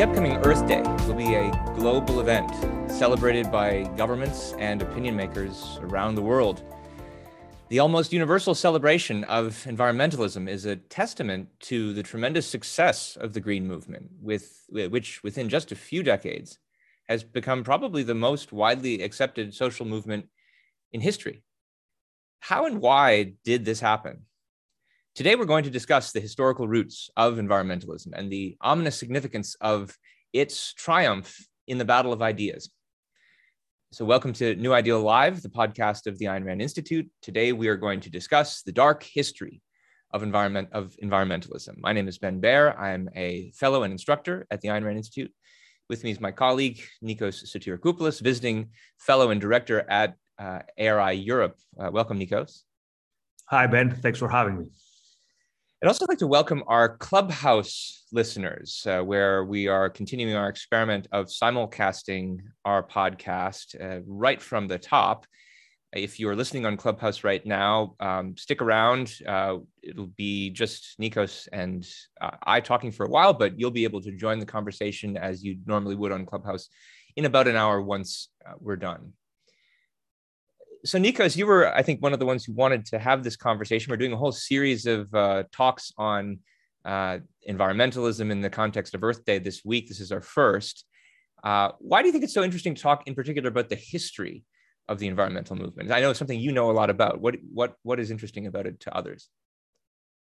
The upcoming Earth Day will be a global event celebrated by governments and opinion makers around the world. The almost universal celebration of environmentalism is a testament to the tremendous success of the Green Movement, with, which within just a few decades has become probably the most widely accepted social movement in history. How and why did this happen? Today, we're going to discuss the historical roots of environmentalism and the ominous significance of its triumph in the battle of ideas. So, welcome to New Ideal Live, the podcast of the Ayn Rand Institute. Today, we are going to discuss the dark history of environment of environmentalism. My name is Ben Bayer. I am a fellow and instructor at the Ayn Rand Institute. With me is my colleague Nikos Sotirakopoulos, visiting fellow and director at uh, ARI Europe. Uh, welcome, Nikos. Hi, Ben. Thanks for having me. I'd also like to welcome our Clubhouse listeners, uh, where we are continuing our experiment of simulcasting our podcast uh, right from the top. If you're listening on Clubhouse right now, um, stick around. Uh, it'll be just Nikos and uh, I talking for a while, but you'll be able to join the conversation as you normally would on Clubhouse in about an hour once uh, we're done so Nikos, you were, I think, one of the ones who wanted to have this conversation. We're doing a whole series of uh, talks on uh, environmentalism in the context of Earth Day this week. This is our first. Uh, why do you think it's so interesting to talk in particular about the history of the environmental movement? I know it's something you know a lot about. What what what is interesting about it to others?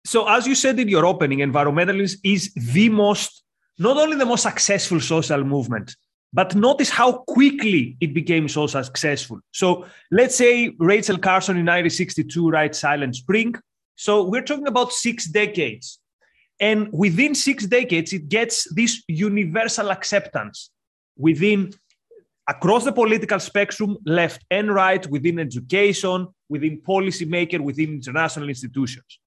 So, as you said in your opening, environmentalism is the most, not only the most successful social movement but notice how quickly it became so successful. So let's say Rachel Carson in 1962 writes Silent Spring. So we're talking about six decades. And within six decades, it gets this universal acceptance within across the political spectrum, left and right, within education, within policymaker, within international institutions.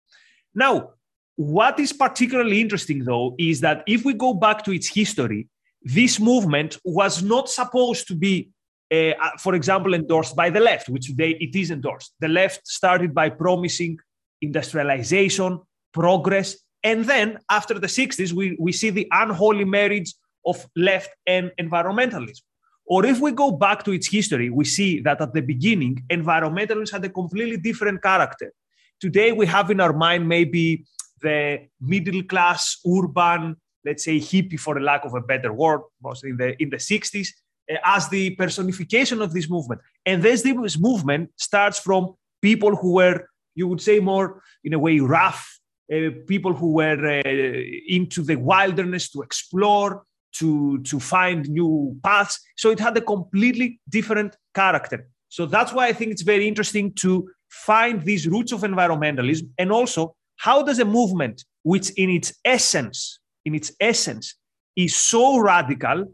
Now, what is particularly interesting though is that if we go back to its history, this movement was not supposed to be, uh, uh, for example, endorsed by the left, which today it is endorsed. The left started by promising industrialization, progress, and then after the 60s, we, we see the unholy marriage of left and environmentalism. Or if we go back to its history, we see that at the beginning, environmentalism had a completely different character. Today, we have in our mind maybe the middle class, urban, let's say hippie for the lack of a better word, mostly in the in the 60s, uh, as the personification of this movement. And this, this movement starts from people who were, you would say, more in a way rough, uh, people who were uh, into the wilderness to explore, to to find new paths. So it had a completely different character. So that's why I think it's very interesting to find these roots of environmentalism and also how does a movement which in its essence in its essence is so radical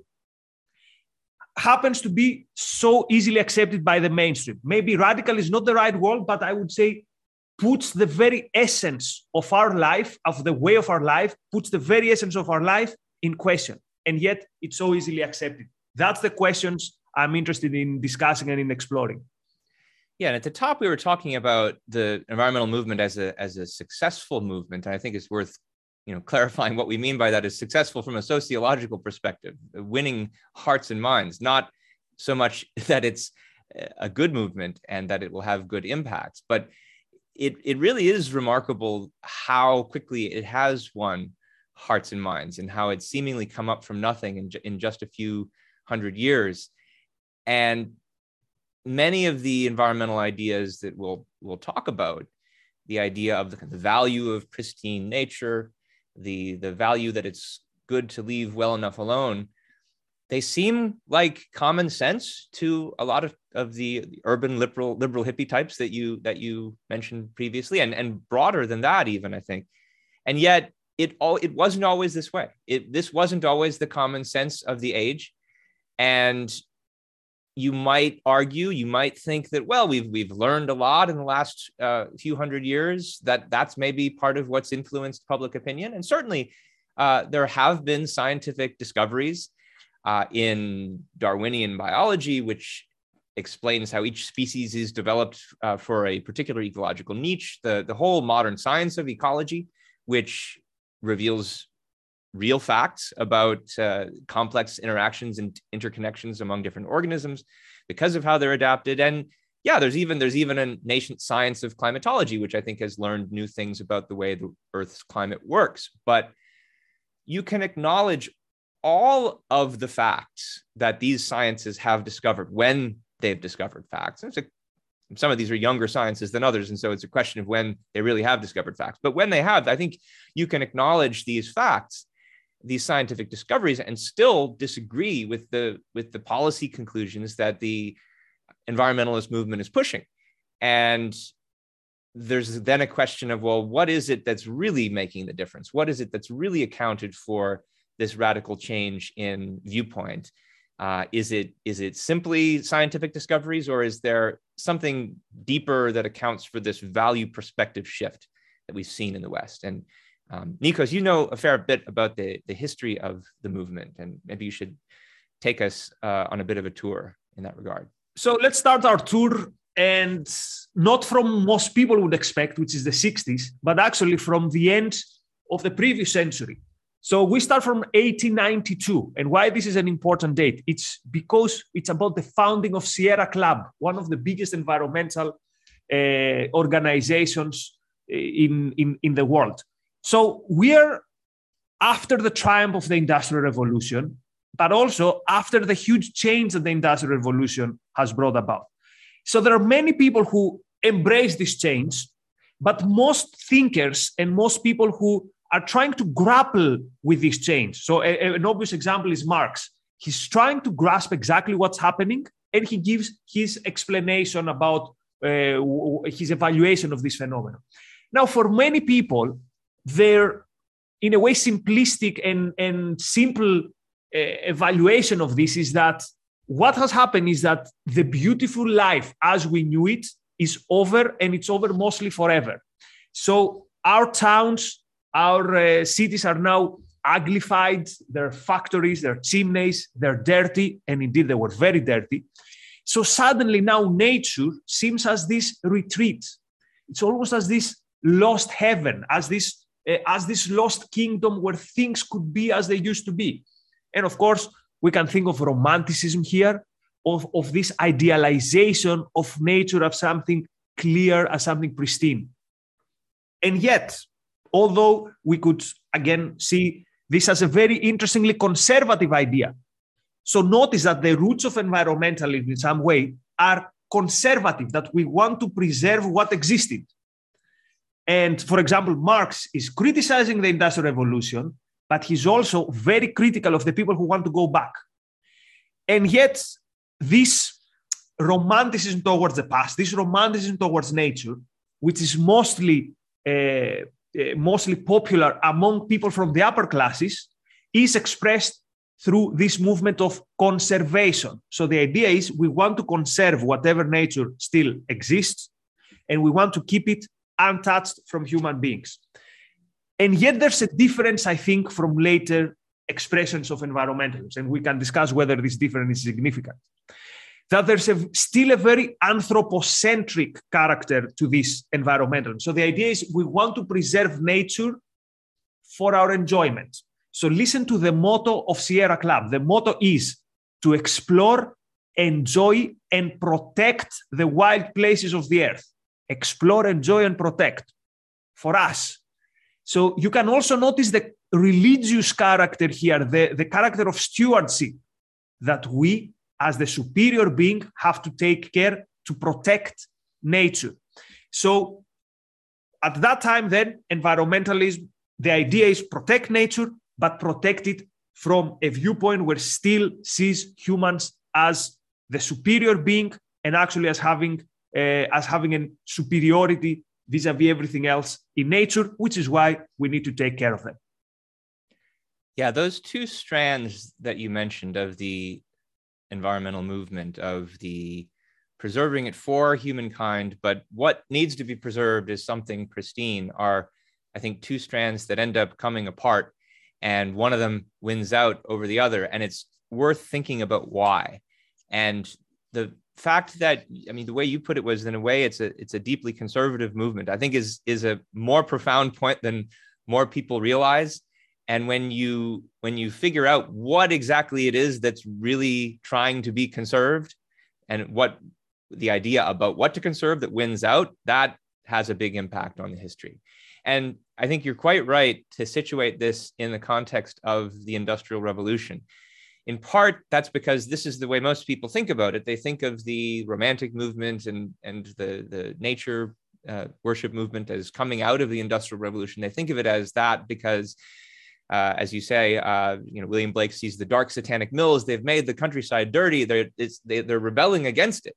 happens to be so easily accepted by the mainstream. Maybe radical is not the right word, but I would say puts the very essence of our life, of the way of our life, puts the very essence of our life in question. And yet it's so easily accepted. That's the questions I'm interested in discussing and in exploring. Yeah, and at the top, we were talking about the environmental movement as a as a successful movement. And I think it's worth you know clarifying what we mean by that is successful from a sociological perspective winning hearts and minds not so much that it's a good movement and that it will have good impacts but it, it really is remarkable how quickly it has won hearts and minds and how it's seemingly come up from nothing in, in just a few hundred years. And many of the environmental ideas that we'll we'll talk about the idea of the, the value of pristine nature the the value that it's good to leave well enough alone they seem like common sense to a lot of, of the, urban liberal liberal hippie types that you that you mentioned previously and and broader than that even i think. And yet it all it wasn't always this way. It this wasn't always the common sense of the age. And you might argue, you might think that well, we've we've learned a lot in the last uh, few hundred years. That that's maybe part of what's influenced public opinion, and certainly uh, there have been scientific discoveries uh, in Darwinian biology, which explains how each species is developed uh, for a particular ecological niche. The the whole modern science of ecology, which reveals real facts about uh, complex interactions and interconnections among different organisms because of how they're adapted. And yeah, there's even there's even a nascent science of climatology, which I think has learned new things about the way the Earth's climate works. But you can acknowledge all of the facts that these sciences have discovered when they've discovered facts. And a, some of these are younger sciences than others. And so it's a question of when they really have discovered facts. But when they have, I think you can acknowledge these facts, these scientific discoveries, and still disagree with the with the policy conclusions that the environmentalist movement is pushing. And there's then a question of, well, what is it that's really making the difference? What is it that's really accounted for this radical change in viewpoint? Uh, is it is it simply scientific discoveries, or is there something deeper that accounts for this value perspective shift that we've seen in the West? And um, Nikos, you know a fair bit about the the history of the movement, and maybe you should take us uh, on a bit of a tour in that regard. So let's start our tour, and not from most people would expect, which is the 60s, but actually from the end of the previous century. So we start from 1892. And why this is an important date? It's because it's about the founding of Sierra Club, one of the biggest environmental uh, organizations uh, in, in, in the world. So we're after the triumph of the Industrial Revolution, but also after the huge change that the Industrial Revolution has brought about. So there are many people who embrace this change, but most thinkers and most people who are trying to grapple with this change. So, a, an obvious example is Marx. He's trying to grasp exactly what's happening, and he gives his explanation about uh, his evaluation of this phenomenon. Now, for many people, their, in a way, simplistic and, and simple uh, evaluation of this is that what has happened is that the beautiful life as we knew it is over, and it's over mostly forever. So, our towns our uh, cities are now uglified, they're factories, they're chimneys, they're dirty, and indeed they were very dirty. So suddenly now nature seems as this retreat. It's almost as this lost heaven, as this Eh, as this lost kingdom where things could be as they used to be. And of course, we can think of romanticism here, of, of this idealization of nature as something clear, as something pristine. And yet, although we could again see this as a very interestingly conservative idea. So notice that the roots of environmentalism in some way are conservative, that we want to preserve what existed. And for example, Marx is criticizing the Industrial Revolution, but he's also very critical of the people who want to go back. And yet, this romanticism towards the past, this romanticism towards nature, which is mostly uh, uh, mostly popular among people from the upper classes is expressed through this movement of conservation. So the idea is we want to conserve whatever nature still exists and we want to keep it untouched from human beings. And yet there's a difference, I think, from later expressions of environmentalism, and we can discuss whether this difference is significant that there's a, still a very anthropocentric character to this environmentalism. So the idea is we want to preserve nature for our enjoyment. So listen to the motto of Sierra Club. The motto is to explore, enjoy, and protect the wild places of the earth. Explore, enjoy, and protect for us. So you can also notice the religious character here, the, the character of stewardship, that we as the superior being have to take care to protect nature. So at that time, then environmentalism, the idea is protect nature, but protect it from a viewpoint where still sees humans as the superior being and actually as having Uh, as having a superiority vis-a-vis everything else in nature, which is why we need to take care of them. Yeah, those two strands that you mentioned of the environmental movement of the preserving it for humankind, but what needs to be preserved is something pristine are, I think, two strands that end up coming apart and one of them wins out over the other. And it's worth thinking about why. And the fact that I mean the way you put it was in a way it's a it's a deeply conservative movement I think is is a more profound point than more people realize. And when you when you figure out what exactly it is that's really trying to be conserved and what the idea about what to conserve that wins out that has a big impact on the history. And i think you're quite right to situate this in the context of the industrial revolution in part that's because this is the way most people think about it they think of the romantic movement and and the the nature uh, worship movement as coming out of the industrial revolution they think of it as that because uh, as you say, uh, you know, William Blake sees the dark satanic mills. They've made the countryside dirty. They're they, they're rebelling against it,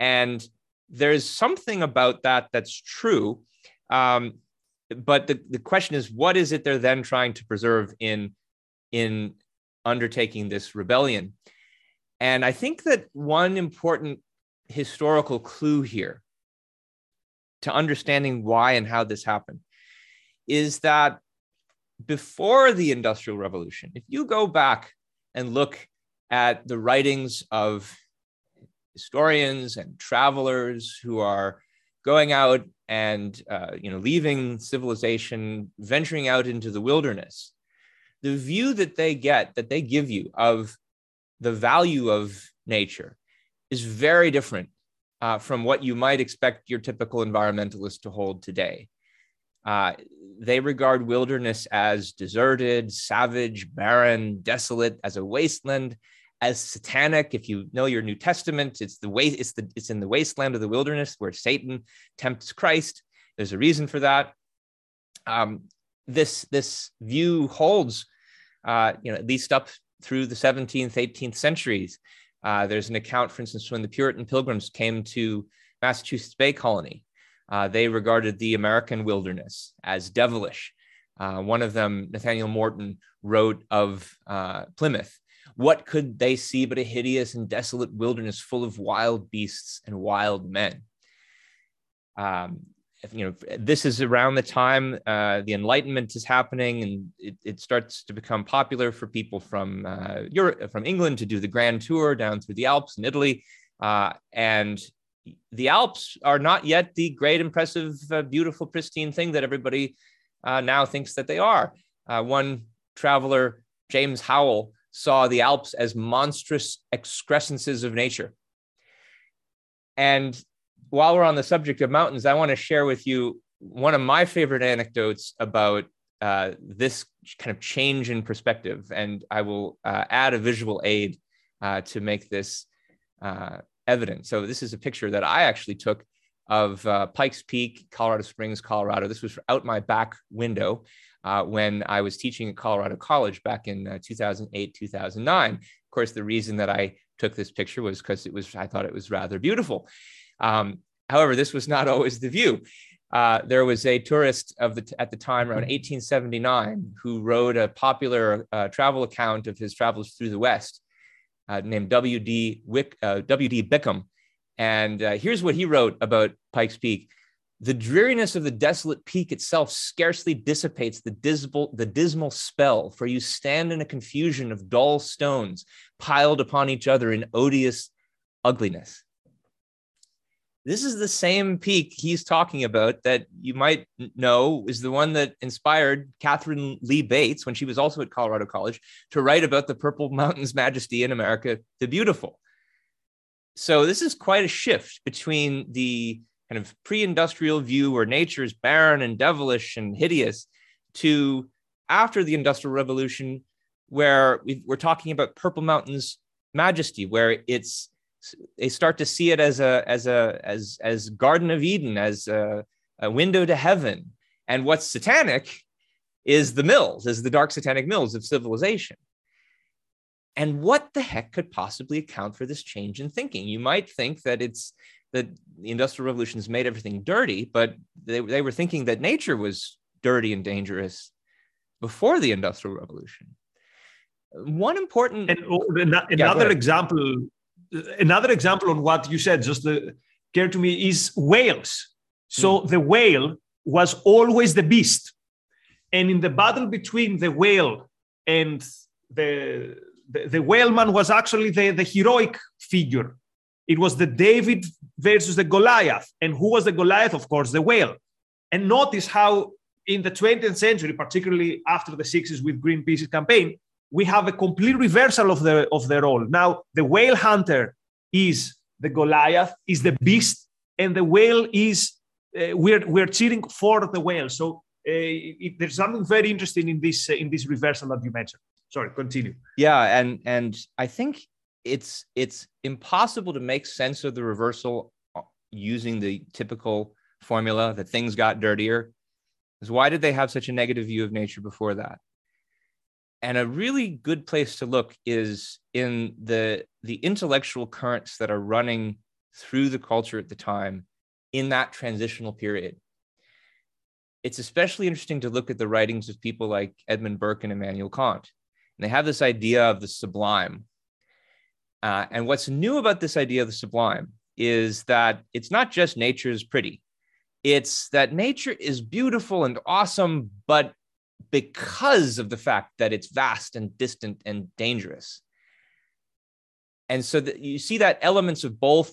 and there's something about that that's true. Um, but the, the question is, what is it they're then trying to preserve in in undertaking this rebellion? And I think that one important historical clue here to understanding why and how this happened is that before the Industrial Revolution, if you go back and look at the writings of historians and travelers who are going out and uh, you know leaving civilization venturing out into the wilderness the view that they get that they give you of the value of nature is very different uh, from what you might expect your typical environmentalist to hold today uh, they regard wilderness as deserted, savage, barren, desolate, as a wasteland, as satanic. If you know your New Testament, it's the way it's the it's in the wasteland of the wilderness where Satan tempts Christ. There's a reason for that. Um, this this view holds, uh, you know, at least up through the 17th, 18th centuries. Uh, there's an account, for instance, when the Puritan Pilgrims came to Massachusetts Bay Colony uh, they regarded the American wilderness as devilish. Uh, one of them, Nathaniel Morton, wrote of uh, Plymouth. What could they see but a hideous and desolate wilderness full of wild beasts and wild men? Um, you know, this is around the time uh, the Enlightenment is happening, and it, it, starts to become popular for people from uh, Europe, from England, to do the Grand Tour down through the Alps in Italy. Uh, and the Alps are not yet the great, impressive, uh, beautiful, pristine thing that everybody uh, now thinks that they are. Uh, one traveler, James Howell, saw the Alps as monstrous excrescences of nature. And while we're on the subject of mountains, I want to share with you one of my favorite anecdotes about uh, this kind of change in perspective. And I will uh, add a visual aid uh, to make this evident. So this is a picture that I actually took of uh, Pikes Peak, Colorado Springs, Colorado. This was out my back window uh, when I was teaching at Colorado College back in uh, 2008, 2009. Of course, the reason that I took this picture was because it was I thought it was rather beautiful. Um, however, this was not always the view. Uh, there was a tourist of the at the time around 1879 who wrote a popular uh, travel account of his travels through the West uh, named W.D. Wick, uh, W.D. Bickham. And uh, here's what he wrote about Pikes Peak. The dreariness of the desolate peak itself scarcely dissipates the dismal, the dismal spell, for you stand in a confusion of dull stones piled upon each other in odious ugliness. This is the same peak he's talking about that you might know is the one that inspired Katharine Lee Bates when she was also at Colorado College to write about the Purple Mountain's majesty in America the Beautiful. So this is quite a shift between the kind of pre-industrial view where nature is barren and devilish and hideous to after the industrial revolution where we are talking about Purple Mountain's majesty where it's they start to see it as a as a as as Garden of Eden, as a, a window to heaven. And what's satanic is the mills, is the dark satanic mills of civilization. And what the heck could possibly account for this change in thinking? You might think that it's that the industrial revolution has made everything dirty, but they, they were thinking that nature was dirty and dangerous before the industrial revolution. One important and oh, another yeah, example another example on what you said just the, care to me is whales. So mm. the whale was always the beast. And in the battle between the whale and the, the, the whaleman was actually the, the heroic figure. It was the David versus the Goliath. And who was the Goliath? Of course, the whale. And notice how in the 20th century, particularly after the 60s with Greenpeace's campaign, we have a complete reversal of the of the role. Now the whale hunter is the Goliath, is the beast, and the whale is uh, we're we're cheering for the whale. So uh, it, there's something very interesting in this uh, in this reversal that you mentioned. Sorry, continue. Yeah, and and I think it's it's impossible to make sense of the reversal uh, using the typical formula that things got dirtier. Is why did they have such a negative view of nature before that? And a really good place to look is in the the intellectual currents that are running through the culture at the time in that transitional period. It's especially interesting to look at the writings of people like edmund burke and immanuel kant. And they have this idea of the sublime. Uh, and what's new about this idea of the sublime is that it's not just nature's pretty. It's that nature is beautiful and awesome but because of the fact that it's vast and distant and dangerous. And so that you see that elements of both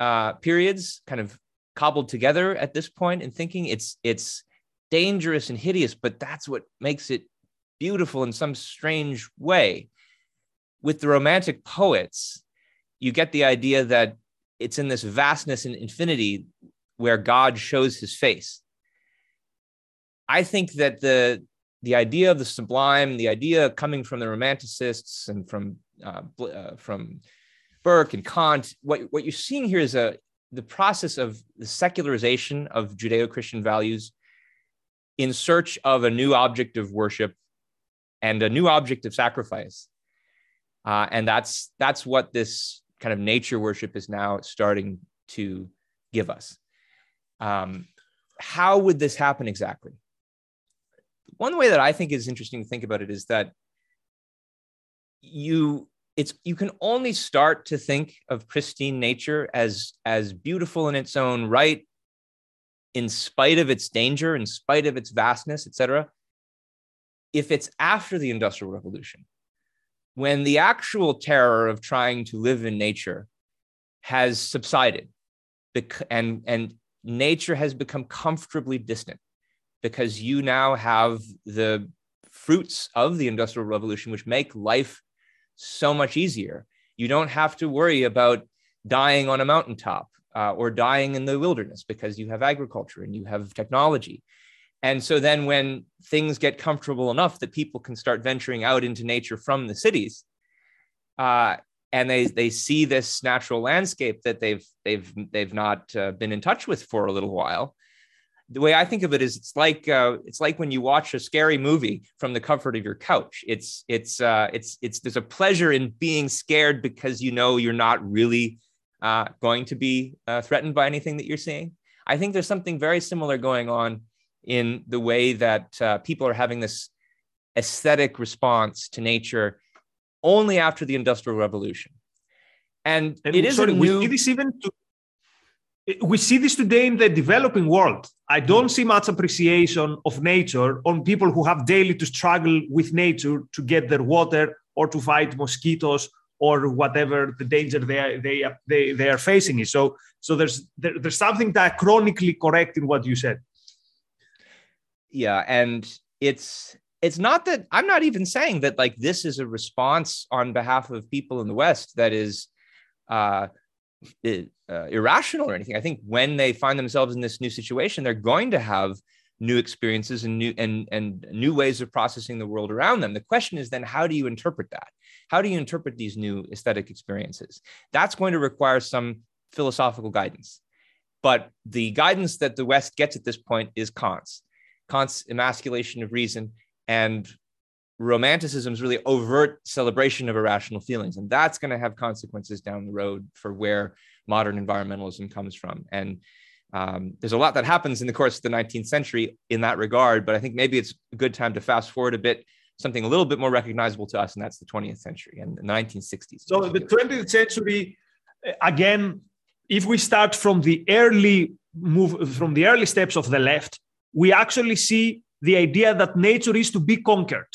uh, periods kind of cobbled together at this point in thinking it's it's dangerous and hideous, but that's what makes it beautiful in some strange way. With the romantic poets, you get the idea that it's in this vastness and infinity where God shows his face. I think that the the idea of the sublime, the idea coming from the Romanticists and from uh, uh, from Burke and Kant, what what you're seeing here is a the process of the secularization of Judeo-Christian values in search of a new object of worship and a new object of sacrifice, uh, and that's that's what this kind of nature worship is now starting to give us. Um, how would this happen exactly? One way that I think is interesting to think about it is that you it's you can only start to think of pristine nature as as beautiful in its own right in spite of its danger in spite of its vastness etc if it's after the industrial revolution. When the actual terror of trying to live in nature has subsided and and nature has become comfortably distant because you now have the fruits of the industrial revolution which make life so much easier. You don't have to worry about dying on a mountaintop uh, or dying in the wilderness because you have agriculture and you have technology. And so then when things get comfortable enough that people can start venturing out into nature from the cities uh, and they they see this natural landscape that they've they've they've not uh, been in touch with for a little while the way I think of it is it's like uh, it's like when you watch a scary movie from the comfort of your couch. It's it's uh, it's it's there's a pleasure in being scared because you know you're not really uh, going to be uh, threatened by anything that you're seeing. I think there's something very similar going on in the way that uh, people are having this aesthetic response to nature only after the industrial revolution. And, and it is sorry, a new. We see this even to, we see this today in the developing world. I don't see much appreciation of nature on people who have daily to struggle with nature to get their water or to fight mosquitoes or whatever the danger they are, they, they, they are facing is. So, so there's, there, there's something diachronically correct in what you said. Yeah. And it's, it's not that I'm not even saying that like this is a response on behalf of people in the West that is, uh, uh, irrational or anything. I think when they find themselves in this new situation, they're going to have new experiences and new and and new ways of processing the world around them. The question is then how do you interpret that? How do you interpret these new aesthetic experiences? That's going to require some philosophical guidance. But the guidance that the West gets at this point is Kant's. Kant's emasculation of reason and romanticism's really overt celebration of irrational feelings and that's going to have consequences down the road for where modern environmentalism comes from. And um, there's a lot that happens in the course of the 19th century in that regard but i think maybe it's a good time to fast forward a bit something a little bit more recognizable to us and that's the 20th century and the 1960s so the 20th century again if we start from the early move from the early steps of the left we actually see the idea that nature is to be conquered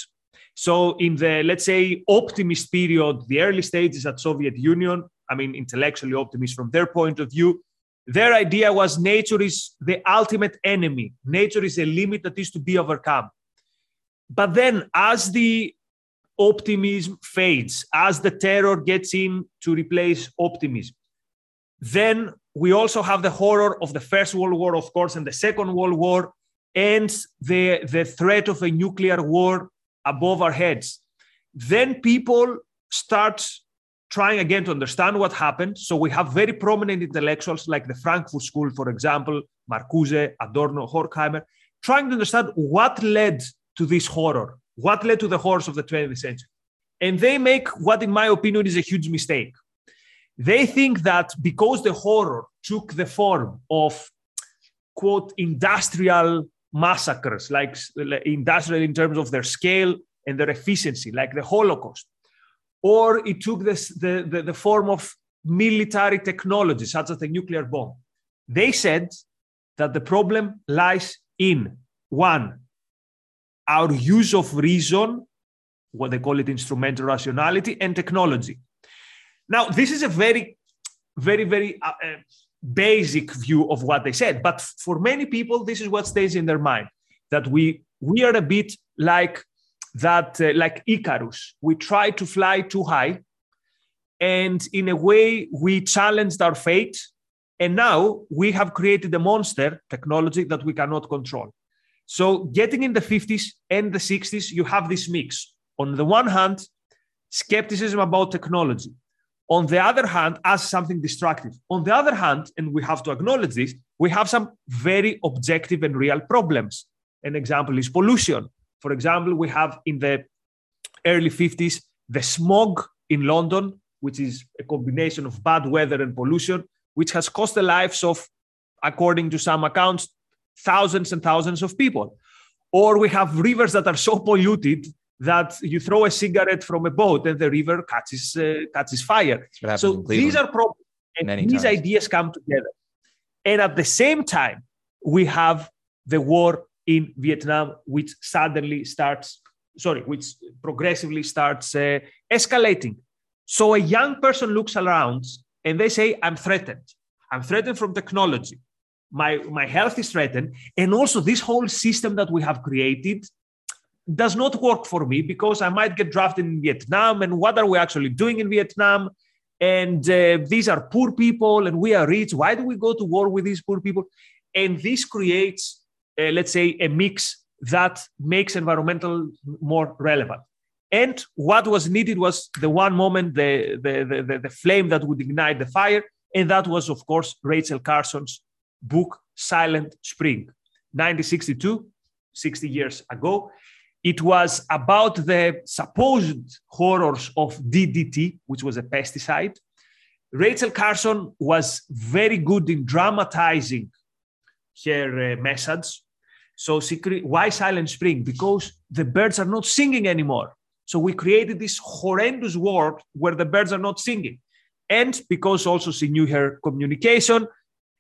so in the, let's say, optimist period, the early stages at Soviet Union, I mean, intellectually optimist from their point of view, Their idea was nature is the ultimate enemy. Nature is a limit that is to be overcome. But then, as the optimism fades, as the terror gets in to replace optimism, then we also have the horror of the First World War, of course, and the Second World War, and the, the threat of a nuclear war above our heads. Then people start trying again to understand what happened. So we have very prominent intellectuals like the Frankfurt School, for example, Marcuse, Adorno, Horkheimer, trying to understand what led to this horror, what led to the horrors of the 20th century. And they make what, in my opinion, is a huge mistake. They think that because the horror took the form of, quote, industrial massacres, like industrial in terms of their scale and their efficiency, like the Holocaust, or it took this, the, the, the form of military technology, such as the nuclear bomb. They said that the problem lies in one, our use of reason, what they call it instrumental rationality, and technology. Now, this is a very, very, very uh, uh, basic view of what they said, but for many people, this is what stays in their mind that we we are a bit like that, uh, like Icarus. We try to fly too high, and in a way, we challenged our fate, and now we have created a monster technology that we cannot control. So, getting in the 50s and the 60s, you have this mix. On the one hand, skepticism about technology. On the other hand, as something destructive. On the other hand, and we have to acknowledge this, we have some very objective and real problems. An example is pollution. For example, we have in the early 50s the smog in London, which is a combination of bad weather and pollution, which has cost the lives of, according to some accounts, thousands and thousands of people. Or we have rivers that are so polluted that you throw a cigarette from a boat and the river catches uh, catches fire. So these are problems, and these times. ideas come together. And at the same time, we have the war in Vietnam, which suddenly starts, sorry, which progressively starts uh, escalating. So a young person looks around and they say, "I'm threatened. I'm threatened from technology my my health is threatened and also this whole system that we have created does not work for me because i might get drafted in vietnam and what are we actually doing in vietnam? And uh, these are poor people and we are rich. Why do we go to war with these poor people? And this creates uh, let's say a mix that makes environmental more relevant. And what was needed was the one moment the, the, the, the flame that would ignite the fire. And that was of course rachel carson's book Silent Spring, 1962, 60 years ago. It was about the supposed horrors of DDT, which was a pesticide. Rachel Carson was very good in dramatizing her uh, message. So, secret, why Silent Spring? Because the birds are not singing anymore. So, we created this horrendous world where the birds are not singing. And because also she knew her communication,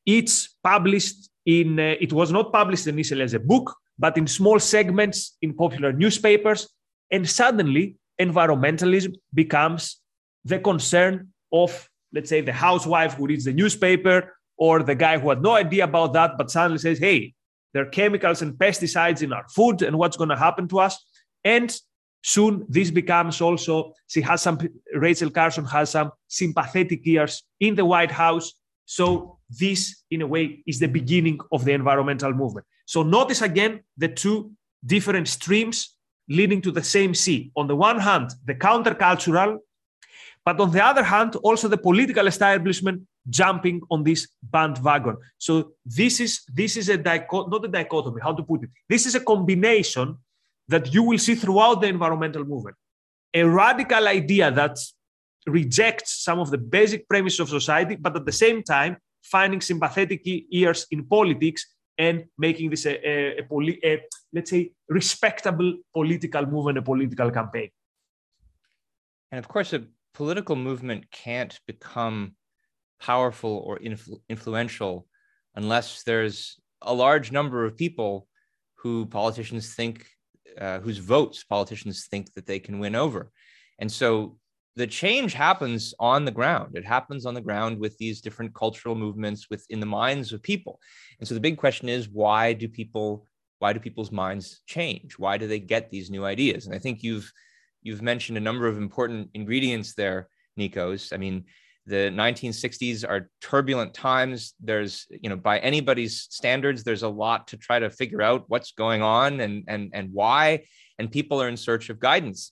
it's published in, uh, it was not published initially as a book, but in small segments in popular newspapers. And suddenly, environmentalism becomes the concern of, let's say, the housewife who reads the newspaper or the guy who had no idea about that, but suddenly says, hey, there are chemicals and pesticides in our food, and what's going to happen to us? And soon this becomes also, she has some, Rachel Carson has some sympathetic ears in the White House. So this, in a way, is the beginning of the environmental movement. So notice again the two different streams leading to the same sea. On the one hand, the countercultural, but on the other hand, also the political establishment jumping on this bandwagon. So this is this is a dichot- not a dichotomy. How to put it? This is a combination that you will see throughout the environmental movement. A radical idea that rejects some of the basic premises of society, but at the same time finding sympathetic ears in politics and making this a, a, a, a, let's say respectable political movement, a political campaign. And of course, a political movement can't become powerful or influ- influential unless there's a large number of people who politicians think, uh, whose votes politicians think that they can win over. And so the change happens on the ground. It happens on the ground with these different cultural movements within the minds of people. And so the big question is why do people why do people's minds change? Why do they get these new ideas? And I think you've you've mentioned a number of important ingredients there, Nikos. I mean, the 1960s are turbulent times. There's, you know, by anybody's standards, there's a lot to try to figure out what's going on and and and why. And people are in search of guidance.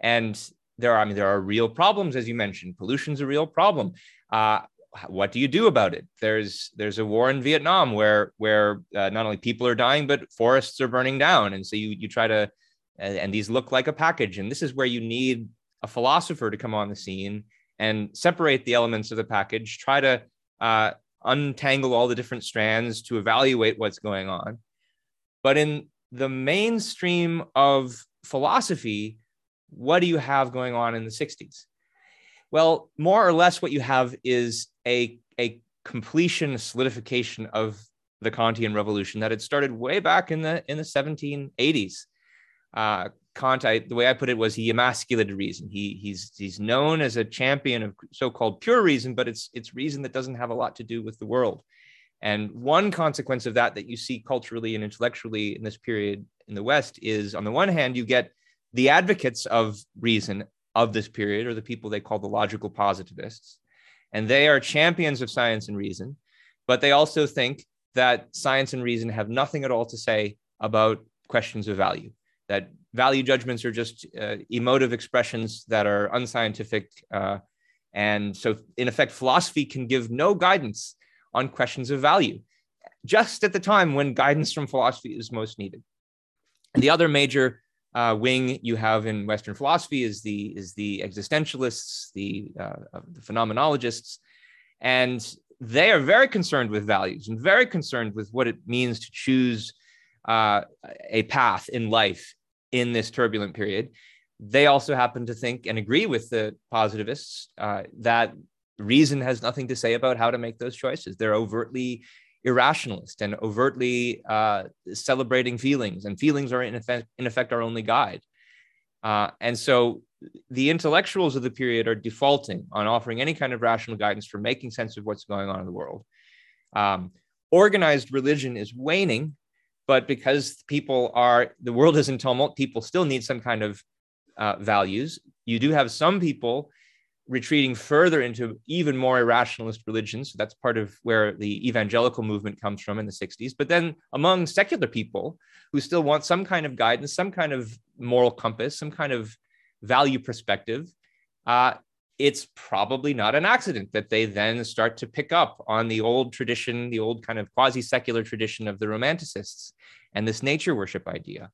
And there are, I mean, there are real problems, as you mentioned. Pollution's a real problem. Uh, what do you do about it? There's there's a war in Vietnam where where uh, not only people are dying, but forests are burning down, and so you you try to, and, these look like a package. And this is where you need a philosopher to come on the scene and separate the elements of the package, try to uh, untangle all the different strands to evaluate what's going on. But in the mainstream of philosophy, what do you have going on in the 60s? Well, more or less, what you have is a, a completion, solidification of the Kantian revolution that had started way back in the in the 1780s. Uh, Kant, I, the way I put it was he emasculated reason. He he's he's known as a champion of so-called pure reason, but it's it's reason that doesn't have a lot to do with the world. And one consequence of that that you see culturally and intellectually in this period in the West is, on the one hand, you get the advocates of reason of this period are the people they call the logical positivists. And they are champions of science and reason, but they also think that science and reason have nothing at all to say about questions of value, that value judgments are just uh, emotive expressions that are unscientific. Uh, and so, in effect, philosophy can give no guidance on questions of value, just at the time when guidance from philosophy is most needed. And the other major uh, wing you have in Western philosophy is the is the existentialists, the, uh, the phenomenologists, and they are very concerned with values and very concerned with what it means to choose uh, a path in life in this turbulent period. They also happen to think and agree with the positivists uh, that reason has nothing to say about how to make those choices. They're overtly irrationalist and overtly uh, celebrating feelings, and feelings are in effect, in effect our only guide. Uh, and so the intellectuals of the period are defaulting on offering any kind of rational guidance for making sense of what's going on in the world. Um, organized religion is waning, but because people are, the world is in tumult, people still need some kind of uh, values. You do have some people retreating further into even more irrationalist religions. So that's part of where the evangelical movement comes from in the 60s. But then among secular people who still want some kind of guidance, some kind of moral compass, some kind of value perspective, uh, it's probably not an accident that they then start to pick up on the old tradition, the old kind of quasi secular tradition of the Romanticists and this nature worship idea.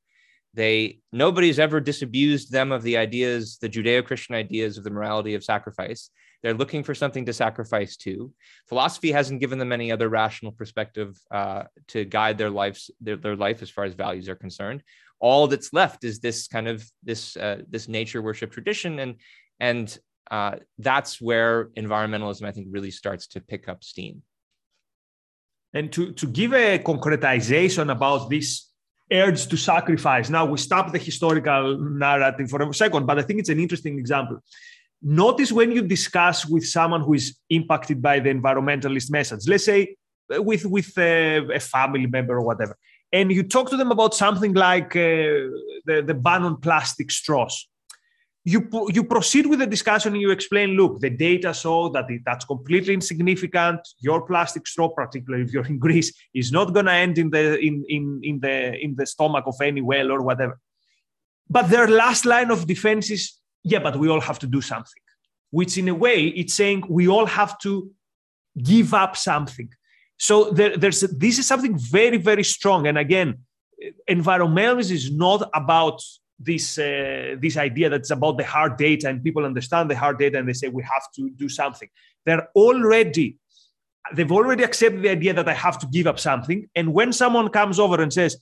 They nobody's ever disabused them of the ideas, the Judeo-Christian ideas of the morality of sacrifice. They're looking for something to sacrifice to. Philosophy hasn't given them any other rational perspective uh, to guide their lives, their, their life as far as values are concerned. All that's left is this kind of this uh, this nature worship tradition, and and uh, that's where environmentalism, I think, really starts to pick up steam. And to, to give a concretization about this urge to sacrifice. Now we stop the historical narrative for a second, but I think it's an interesting example. Notice when you discuss with someone who is impacted by the environmentalist message, let's say uh, with with a, a family member or whatever, and you talk to them about something like uh, the, the ban on plastic straws you you proceed with the discussion and you explain look the data show that it, that's completely insignificant. Your plastic straw particularly if you're in greece is not going to end in the in, in in the in the stomach of any whale or whatever. But their last line of defense is yeah but we all have to do something which in a way it's saying we all have to give up something. So there, there's this is something very very strong. And again environmentalism is not about this uh, this idea that's about the hard data and people understand the hard data and they say we have to do something. They're already they've already accepted the idea that i have to give up something. And when someone comes over and says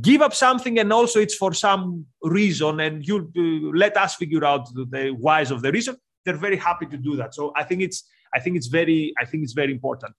give up something and also it's for some reason and you uh, let us figure out the whys of the reason they're very happy to do that. So i think it's i think it's very i think it's very important.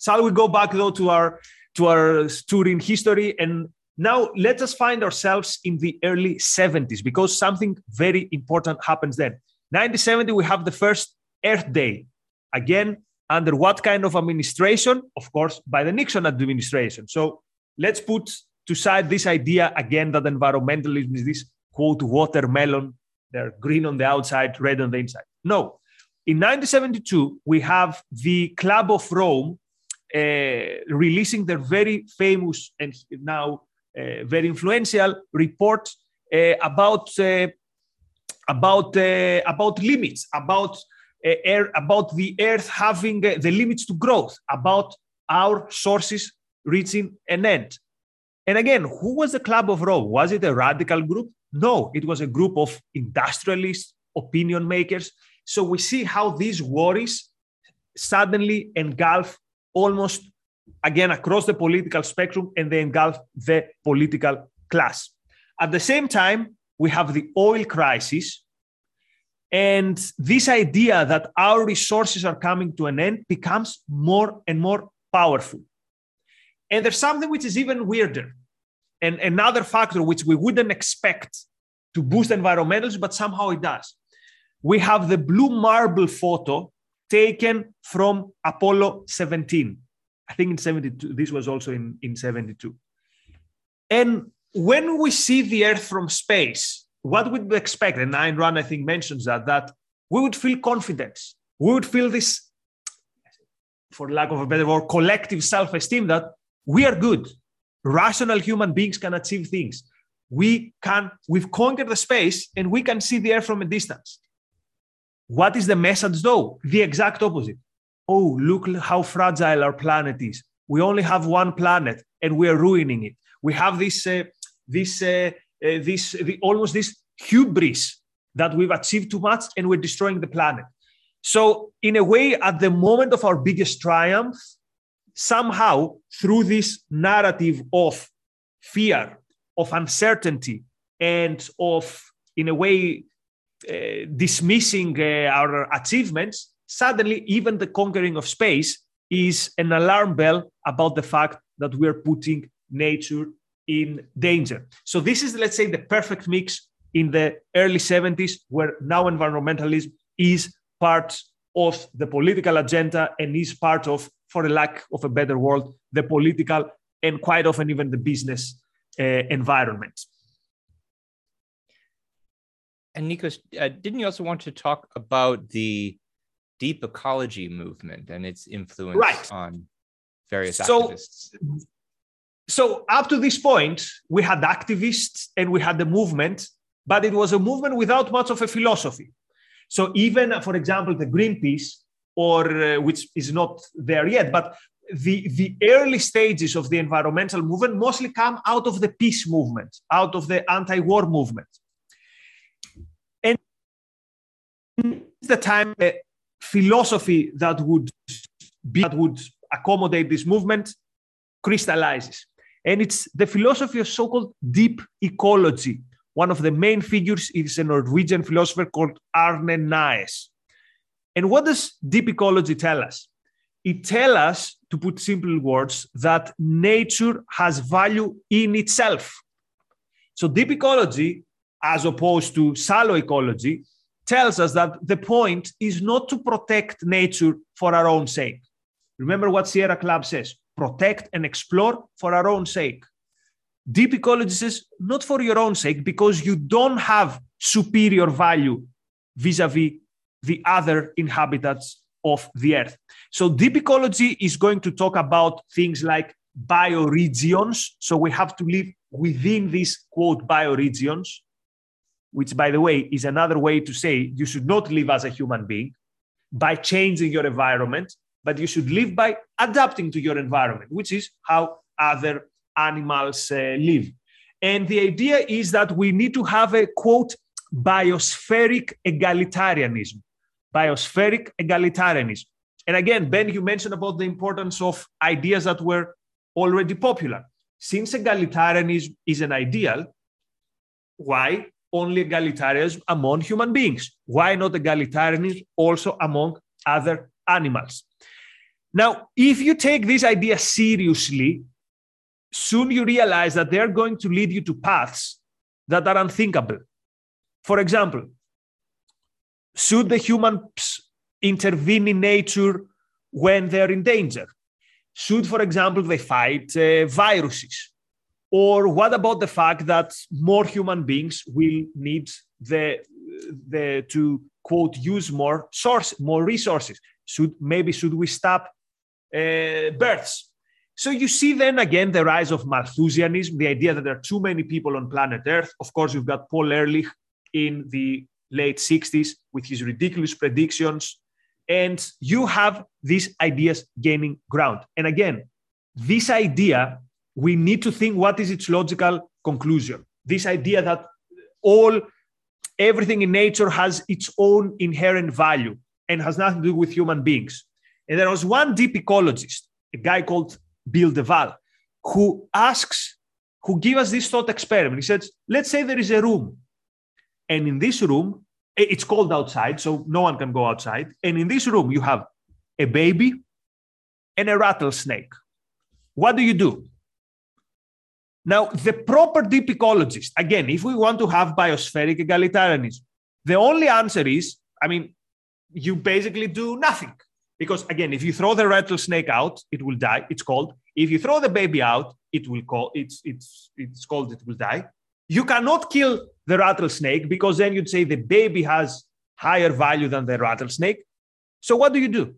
Shall we go back though to our to our tour in history and now, let us find ourselves in the early 70s because something very important happens then. 1970, we have the first Earth Day. Again, under what kind of administration? Of course, by the Nixon administration. So let's put to side this idea again that environmentalism is this quote watermelon. They're green on the outside, red on the inside. No. In 1972, we have the Club of Rome uh, releasing their very famous and now very influential report uh, about uh, about uh, about limits, about uh, air, about the Earth having the limits to growth, about our sources reaching an end. And again, who was the Club of Rome? Was it a radical group? No, it was a group of industrialists, opinion makers. So we see how these worries suddenly engulf almost again across the political spectrum and they engulf the political class. At the same time, we have the oil crisis. And this idea that our resources are coming to an end becomes more and more powerful. And there's something which is even weirder. And another factor which we wouldn't expect to boost environmentalism, but somehow it does. We have the blue marble photo taken from Apollo 17. I think in 72, this was also in, in 72. And when we see the Earth from space, what would we expect? And Ayn Rand, I think, mentions that, that we would feel confidence. We would feel this, for lack of a better word, collective self-esteem that we are good. Rational human beings can achieve things. We can, we've conquered the space and we can see the Earth from a distance. What is the message though? The exact opposite. Oh, look how fragile our planet is. We only have one planet and we are ruining it. We have this, uh, this, uh, uh, this, the, almost this hubris that we've achieved too much and we're destroying the planet. So, in a way, at the moment of our biggest triumph, somehow through this narrative of fear, of uncertainty, and of, in a way, uh, dismissing uh, our achievements, suddenly even the conquering of space is an alarm bell about the fact that we're putting nature in danger. So this is, let's say, the perfect mix in the early 70s, where now environmentalism is part of the political agenda and is part of for a lack of a better word, the political and quite often even the business uh, environment. And Nikos, uh, didn't you also want to talk about the deep ecology movement and its influence right. on various so, activists? So up to this point, we had activists and we had the movement, but it was a movement without much of a philosophy. So even, for example, the Greenpeace or uh, which is not there yet. But the, the early stages of the environmental movement mostly come out of the peace movement, out of the anti war movement. And the time, philosophy that would be, that would accommodate this movement crystallizes. And it's the philosophy of so called deep ecology. One of the main figures is a Norwegian philosopher called Arne Naess. And what does deep ecology tell us? It tells us, to put simple words, that nature has value in itself. So deep ecology, as opposed to shallow ecology, tells us that the point is not to protect nature for our own sake. Remember what Sierra Club says protect and explore for our own sake. Deep ecology says not for your own sake, because you don't have superior value vis a vis the other inhabitants of the earth. So deep ecology is going to talk about things like bioregions. So we have to live within these quote bioregions, which by the way is another way to say you should not live as a human being by changing your environment, but you should live by adapting to your environment, which is how other animals uh, live. And the idea is that we need to have a quote biospheric egalitarianism biospheric egalitarianism. And again, Ben, you mentioned about the importance of ideas that were already popular. Since egalitarianism is an ideal, why only egalitarianism among human beings? Why not egalitarianism also among other animals? Now, if you take this idea seriously, soon you realize that they're going to lead you to paths that are unthinkable. For example, should the humans intervene in nature when they're in danger? Should, for example, they fight uh, viruses? Or what about the fact that more human beings will need the, the to quote use more source, more resources? Should maybe should we stop uh, births? So you see then again the rise of Malthusianism, the idea that there are too many people on planet Earth. Of course, you've got Paul Ehrlich in the late 60s with his ridiculous predictions. And you have these ideas gaining ground. And again, this idea, we need to think what is its logical conclusion. This idea that all, everything in nature has its own inherent value and has nothing to do with human beings. And there was one deep ecologist, a guy called Bill Devall, who asks, who gave us this thought experiment. He says, let's say there is a room and in this room, it's cold outside, so no one can go outside. And in this room, you have a baby and a rattlesnake. What do you do? Now, the proper deep ecologist, again, if we want to have biospheric egalitarianism, the only answer is I mean, you basically do nothing. Because again, if you throw the rattlesnake out, it will die. It's cold. If you throw the baby out, it will call it's it's it's cold, it will die. You cannot kill the rattlesnake because then you'd say the baby has higher value than the rattlesnake. So what do you do?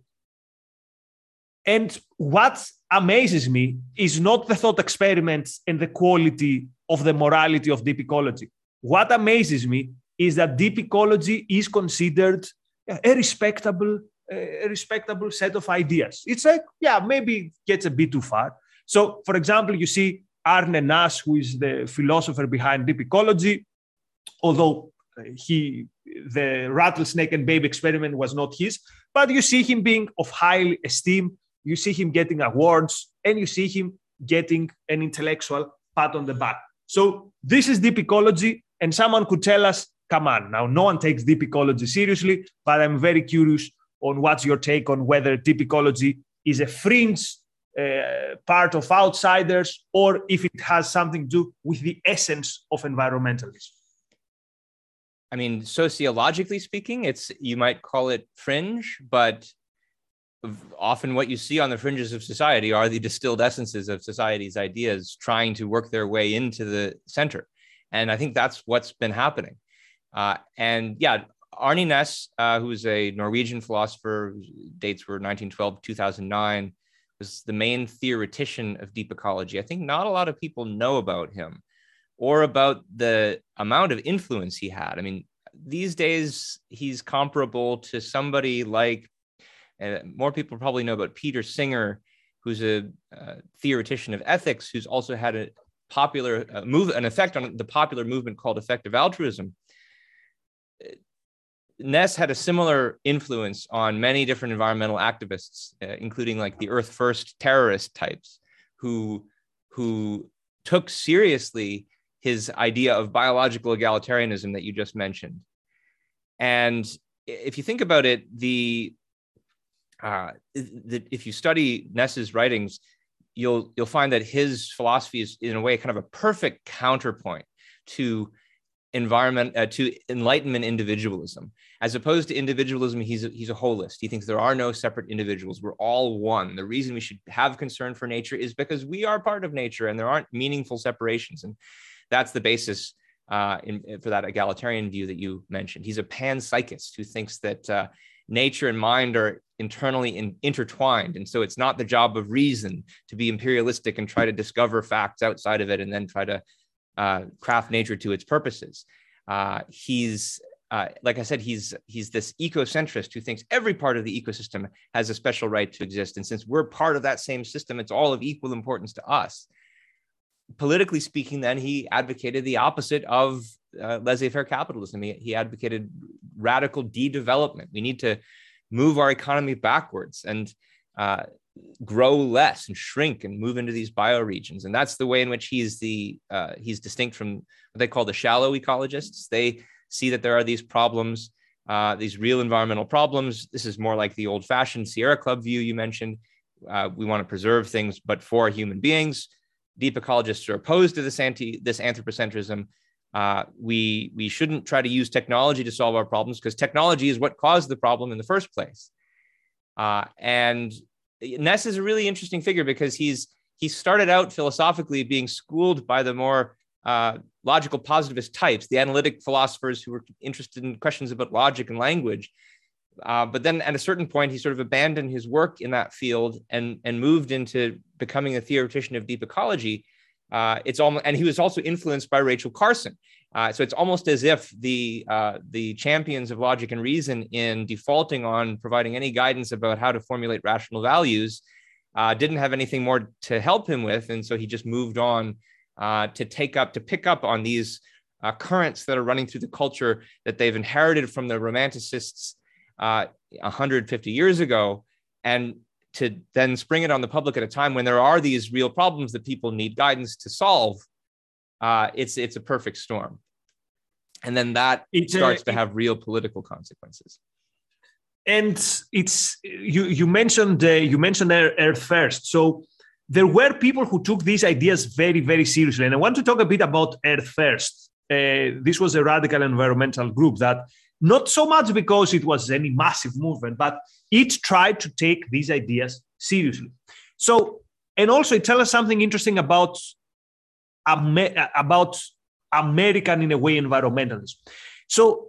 And what amazes me is not the thought experiments and the quality of the morality of deep ecology. What amazes me is that deep ecology is considered a respectable, a respectable set of ideas. It's like, yeah, maybe it gets a bit too far. So, for example, you see Arne Naess, who is the philosopher behind deep ecology, although uh, he the rattlesnake and baby experiment was not his, but you see him being of high esteem, you see him getting awards, and you see him getting an intellectual pat on the back. So this is deep ecology, and someone could tell us, come on, now no one takes deep ecology seriously, but I'm very curious on what's your take on whether deep ecology is a fringe uh, part of outsiders or if it has something to do with the essence of environmentalism. I mean, sociologically speaking, it's you might call it fringe, but often what you see on the fringes of society are the distilled essences of society's ideas trying to work their way into the center. And I think that's what's been happening. Uh, and yeah, Arne Naess, uh, who's a Norwegian philosopher, dates were 1912, 2009, was the main theoretician of deep ecology. I think not a lot of people know about him or about the amount of influence he had. I mean, these days he's comparable to somebody like uh, more people probably know about Peter Singer, who's a uh, theoretician of ethics, who's also had a popular uh, move, an effect on the popular movement called effective altruism. Naess had a similar influence on many different environmental activists, uh, including like the Earth First terrorist types, who who took seriously his idea of biological egalitarianism that you just mentioned. And if you think about it, the, uh, the if you study Naess's writings, you'll you'll find that his philosophy is in a way kind of a perfect counterpoint to environment uh, to enlightenment individualism. As opposed to individualism he's a, he's a holist he thinks there are no separate individuals. We're all one. The reason we should have concern for nature is because we are part of nature and there aren't meaningful separations. And that's the basis uh, in, for that egalitarian view that you mentioned. He's a panpsychist who thinks that uh, nature and mind are internally in, intertwined and so it's not the job of reason to be imperialistic and try to discover facts outside of it and then try to uh, craft nature to its purposes. Uh, he's uh, like I said, he's he's this ecocentrist who thinks every part of the ecosystem has a special right to exist, and since we're part of that same system, it's all of equal importance to us. Politically speaking, then he advocated the opposite of uh, laissez-faire capitalism. He, he advocated radical de-development. We need to move our economy backwards, and uh, grow less and shrink and move into these bioregions. And that's the way in which he's the uh, he's distinct from what they call the shallow ecologists. They see that there are these problems, uh, these real environmental problems. This is more like the old-fashioned Sierra Club view you mentioned. Uh, we want to preserve things, but for human beings. Deep ecologists are opposed to this anti this anthropocentrism. Uh, we we shouldn't try to use technology to solve our problems because technology is what caused the problem in the first place. Uh, and Naess is a really interesting figure because he's he started out philosophically being schooled by the more uh, logical positivist types, the analytic philosophers who were interested in questions about logic and language. Uh, but then at a certain point, he sort of abandoned his work in that field and, and moved into becoming a theoretician of deep ecology. Uh, it's almost, and he was also influenced by Rachel Carson. Uh, so it's almost as if the uh, the champions of logic and reason, in defaulting on providing any guidance about how to formulate rational values, uh, didn't have anything more to help him with, and so he just moved on uh, to take up to pick up on these uh, currents that are running through the culture that they've inherited from the romanticists uh, 150 years ago, and to then spring it on the public at a time when there are these real problems that people need guidance to solve. Uh, it's it's a perfect storm, and then that it starts a, to have real political consequences and it's you you mentioned uh, you mentioned earth first so there were people who took these ideas very, very seriously. And I want to talk a bit about Earth First. Uh, this was a radical environmental group that, not so much because it was any massive movement, but it tried to take these ideas seriously. So, and also it tells us something interesting about, about American, in a way, environmentalism. So,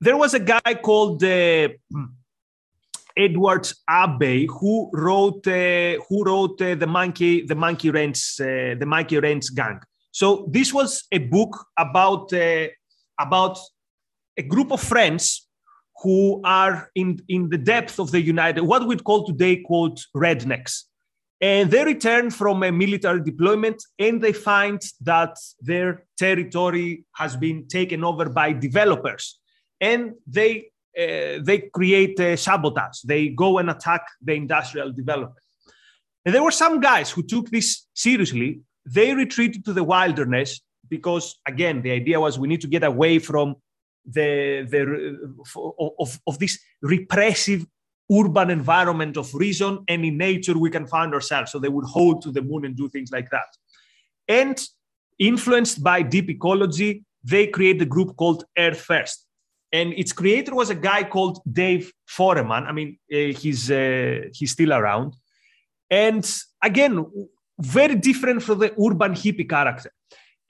there was a guy called uh, Edward Abbey, who wrote uh, who wrote uh, the monkey the monkey wrench uh, the monkey wrench gang. So this was a book about uh, about a group of friends who are in in the depth of the United what we'd call today quote rednecks. And they return from a military deployment and they find that their territory has been taken over by developers. And they uh, they create uh, sabotage. They go and attack the industrial development. And there were some guys who took this seriously. They retreated to the wilderness because, again, the idea was we need to get away from the, the of, of this repressive urban environment of reason, and in nature we can find ourselves. So they would hold to the moon and do things like that. And influenced by deep ecology, they create a group called Earth First and its creator was a guy called Dave Foreman. I mean, uh, he's uh, he's still around, and again, very different from the urban hippie character.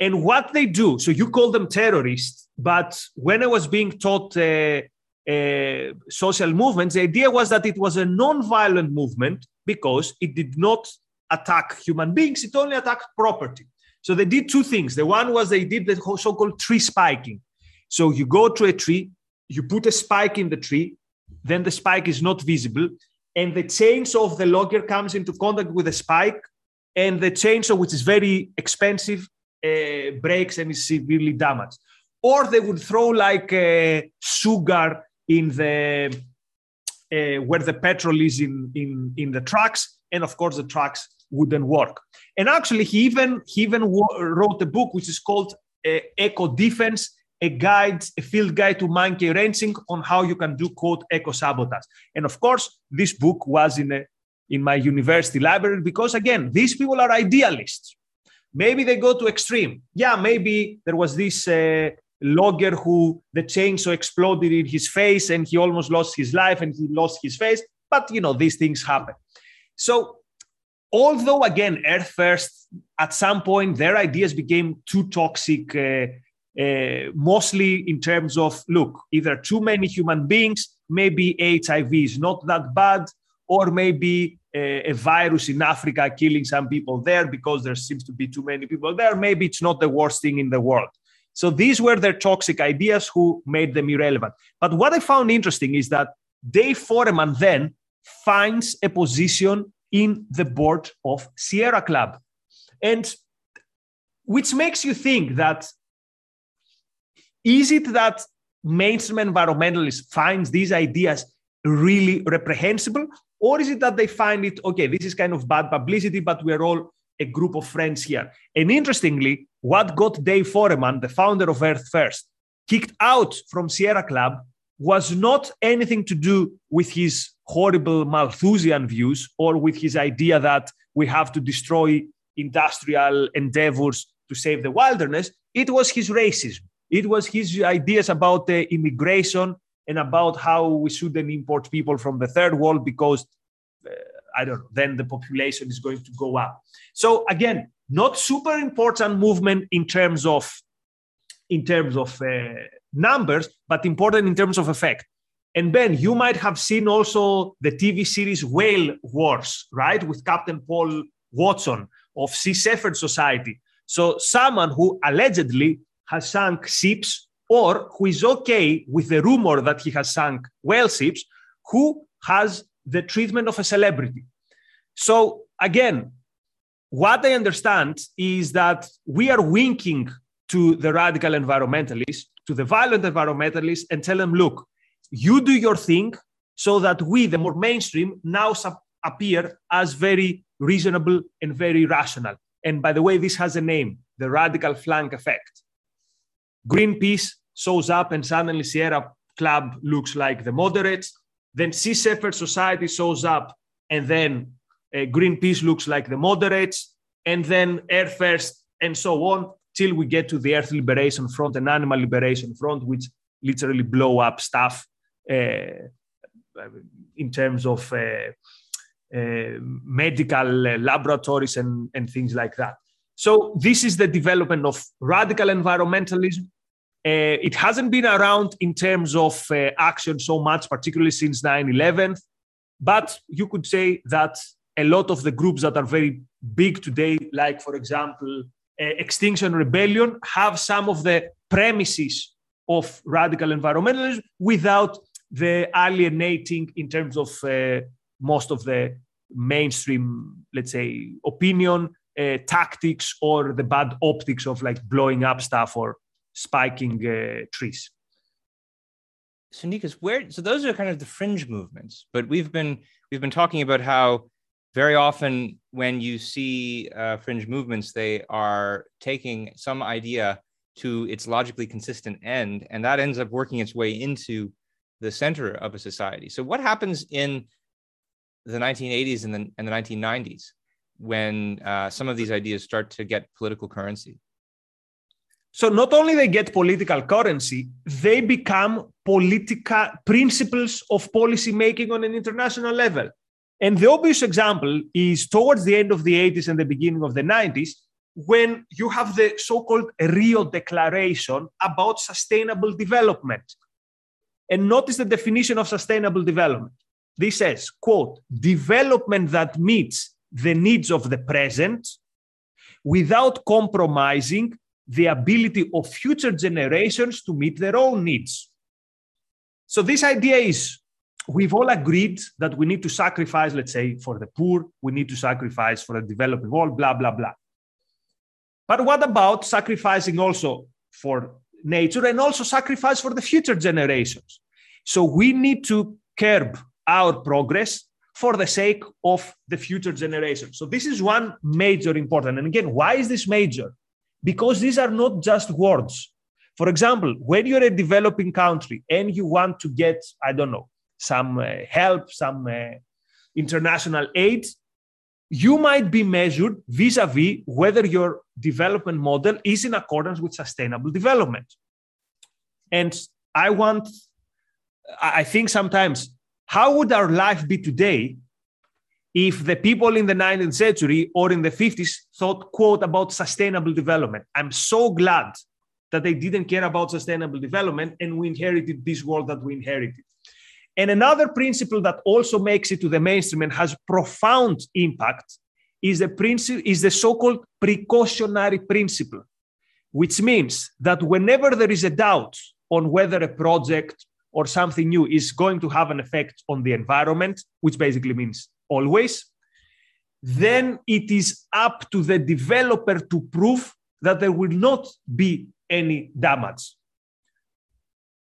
And what they do, so you call them terrorists, but when I was being taught uh, uh social movements, the idea was that it was a non-violent movement because it did not attack human beings; it only attacked property. So they did two things. The one was they did the so-called tree spiking so you go to a tree, you put a spike in the tree, then the spike is not visible, and the chainsaw of the logger comes into contact with the spike, and the chainsaw, which is very expensive, uh, breaks and is severely damaged. Or they would throw like uh, sugar in the uh, where the petrol is in, in in the trucks, and of course the trucks wouldn't work. And actually, he even he even wrote a book which is called uh, Eco Defense a guide, a field guide to monkey wrenching on how you can do quote eco sabotage. And of course, this book was in a, in my university library because again, these people are idealists. Maybe they go to extreme. Yeah, maybe there was this uh, logger who the chainsaw exploded in his face and he almost lost his life and he lost his face. But you know, these things happen. So although again, Earth First, at some point, their ideas became too toxic. Uh, uh, mostly in terms of look, either too many human beings, maybe HIV is not that bad, or maybe a, a, virus in Africa killing some people there because there seems to be too many people there. Maybe it's not the worst thing in the world. So these were their toxic ideas who made them irrelevant. But what I found interesting is that Dave Foreman then finds a position in the board of Sierra Club. And which makes you think that is it that mainstream environmentalists finds these ideas really reprehensible or is it that they find it okay this is kind of bad publicity but we're all a group of friends here and interestingly what got dave foreman the founder of earth first kicked out from sierra club was not anything to do with his horrible malthusian views or with his idea that we have to destroy industrial endeavors to save the wilderness it was his racism. It was his ideas about the immigration and about how we shouldn't import people from the third world because uh, I don't know, then the population is going to go up. So again, not super important movement in terms of in terms of uh, numbers, but important in terms of effect. And Ben, you might have seen also the TV series Whale Wars, right, with Captain Paul Watson of Sea Shepherd Society. So someone who allegedly has sunk ships or who is okay with the rumor that he has sunk whale ships, who has the treatment of a celebrity. So again, what I understand is that we are winking to the radical environmentalists, to the violent environmentalists, and tell them, look, you do your thing so that we, the more mainstream, now appear as very reasonable and very rational. And by the way, this has a name the radical flank effect. Greenpeace shows up, and suddenly Sierra Club looks like the moderates. Then Sea Shepherd Society shows up, and then uh, Greenpeace looks like the moderates, and then Earth First, and so on, till we get to the Earth Liberation Front and Animal Liberation Front, which literally blow up stuff uh, in terms of uh, uh, medical laboratories and, and things like that. So this is the development of radical environmentalism. Uh, it hasn't been around in terms of uh, action so much, particularly since 9 11. But you could say that a lot of the groups that are very big today, like, for example, uh, Extinction Rebellion, have some of the premises of radical environmentalism without the alienating in terms of uh, most of the mainstream, let's say, opinion, uh, tactics, or the bad optics of like blowing up stuff or spiking uh, trees. So Nikos, where so those are kind of the fringe movements, but we've been we've been talking about how very often when you see uh, fringe movements, they are taking some idea to its logically consistent end, and that ends up working its way into the center of a society. So, what happens in the 1980s and the, and the 1990s when uh, some of these ideas start to get political currency? So not only they get political currency, they become political principles of policy making on an international level. And the obvious example is towards the end of the 80s and the beginning of the 90s, when you have the so called Rio Declaration about sustainable development. And notice the definition of sustainable development. This says, quote, development that meets the needs of the present without compromising the ability of future generations to meet their own needs. So, this idea is we've all agreed that we need to sacrifice, let's say, for the poor, we need to sacrifice for the developing world, blah, blah, blah. But what about sacrificing also for nature and also sacrifice for the future generations? So we need to curb our progress for the sake of the future generations. So this is one major important. And again, why is this major? Because these are not just words. For example, when you're a developing country and you want to get, I don't know, some uh, help, some uh, international aid, you might be measured vis a vis whether your development model is in accordance with sustainable development. And I want I think sometimes, how would our life be today if the people in the 19th century or in the 50s thought, quote, about sustainable development? I'm so glad that they didn't care about sustainable development and we inherited this world that we inherited. And another principle that also makes it to the mainstream and has profound impact is the principle is the so-called precautionary principle, which means that whenever there is a doubt on whether a project or something new is going to have an effect on the environment, which basically means always, then it is up to the developer to prove that there will not be any damage.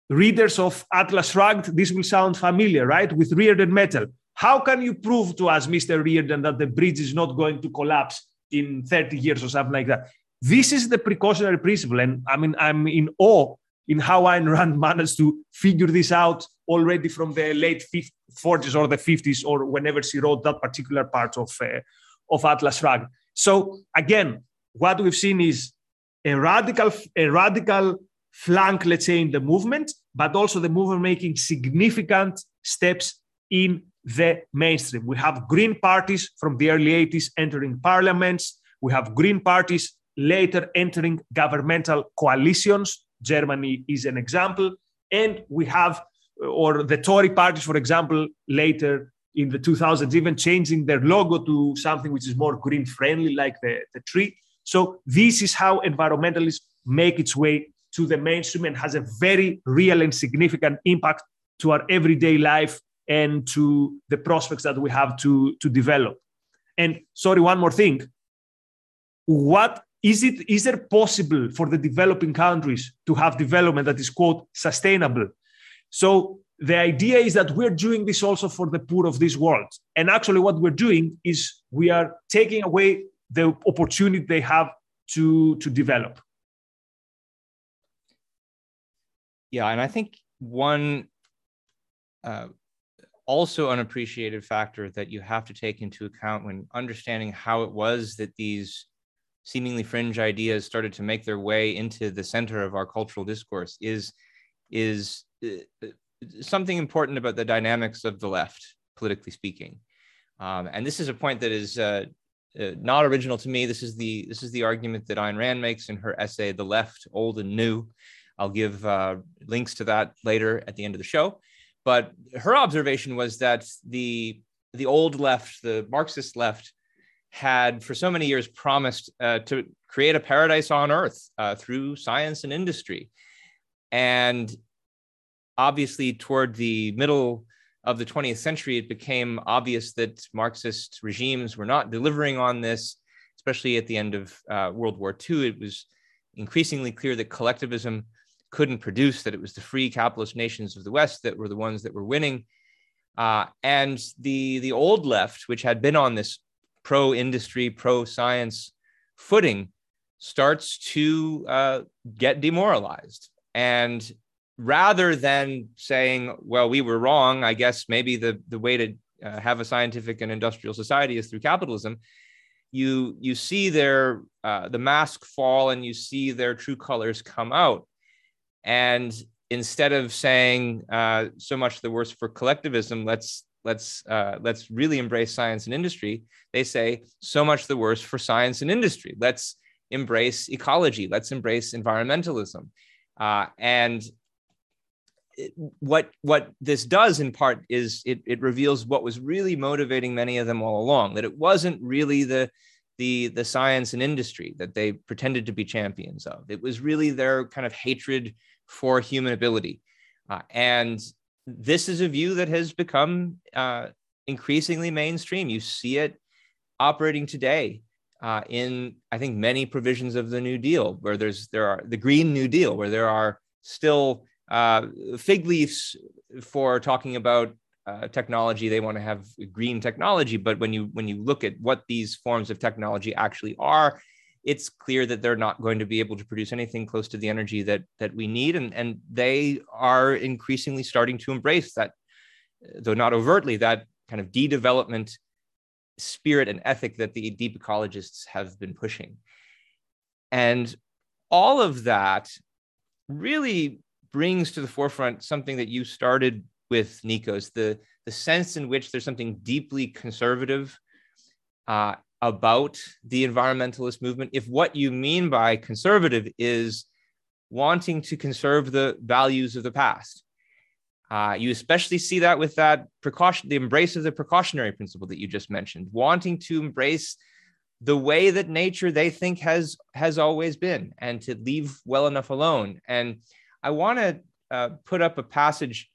Readers of Atlas Shrugged, this will sound familiar, right? With Rearden Metal. How can you prove to us, Mr. Rearden, that the bridge is not going to collapse in 30 years or something like that? This is the precautionary principle. And I mean, I'm in awe in how Ayn Rand managed to figure this out already from the late 50, 40s or the 50s or whenever she wrote that particular part of, uh, of Atlas Shrugged. So again, what we've seen is a radical, a radical flank, let's say, in the movement, but also the movement making significant steps in the mainstream. We have green parties from the early 80s entering parliaments. We have green parties later entering governmental coalitions. Germany is an example. And we have, or the Tory parties, for example, later in the 2000s, even changing their logo to something which is more green friendly, like the, the tree. So, this is how environmentalists make its way to the mainstream and has a very real and significant impact to our everyday life and to the prospects that we have to, to develop. And sorry, one more thing. What is it is it possible for the developing countries to have development that is quote sustainable? So the idea is that we're doing this also for the poor of this world. And actually, what we're doing is we are taking away the opportunity they have to, to develop. Yeah, and I think one uh, also unappreciated factor that you have to take into account when understanding how it was that these seemingly fringe ideas started to make their way into the center of our cultural discourse is is something important about the dynamics of the left politically speaking. Um, and this is a point that is uh, uh, not original to me. This is the this is the argument that Ayn Rand makes in her essay the left old and new. I'll give uh, links to that later at the end of the show. But her observation was that the the old left, the Marxist left, had for so many years promised uh, to create a paradise on earth uh, through science and industry. And obviously, toward the middle of the 20th century, it became obvious that Marxist regimes were not delivering on this, especially at the end of uh, World War II. It was increasingly clear that collectivism couldn't produce, that it was the free capitalist nations of the West that were the ones that were winning. Uh, and the, the old left, which had been on this pro industry, pro science footing, starts to uh, get demoralized. And rather than saying, well, we were wrong, I guess maybe the, the way to uh, have a scientific and industrial society is through capitalism, you, you see their, uh, the mask fall and you see their true colors come out. And instead of saying uh, so much the worse for collectivism, let's let's uh, let's really embrace science and industry. They say so much the worse for science and industry. Let's embrace ecology. Let's embrace environmentalism. Uh, and what what this does in part is it, it reveals what was really motivating many of them all along. That it wasn't really the the the science and industry that they pretended to be champions of. It was really their kind of hatred for human ability. Uh, and this is a view that has become uh, increasingly mainstream. You see it operating today uh, in, I think, many provisions of the New Deal, where there's there are the Green New Deal, where there are still uh, fig leaves for talking about uh, technology. They want to have green technology, but when you when you look at what these forms of technology actually are, it's clear that they're not going to be able to produce anything close to the energy that that we need and and they are increasingly starting to embrace that though not overtly that kind of de-development spirit and ethic that the deep ecologists have been pushing and all of that really brings to the forefront something that you started with nikos the the sense in which there's something deeply conservative uh, about the environmentalist movement if what you mean by conservative is wanting to conserve the values of the past. Uh, you especially see that with that precaution, the embrace of the precautionary principle that you just mentioned, wanting to embrace the way that nature they think has has always been, and to leave well enough alone. And I want to uh, put up a passage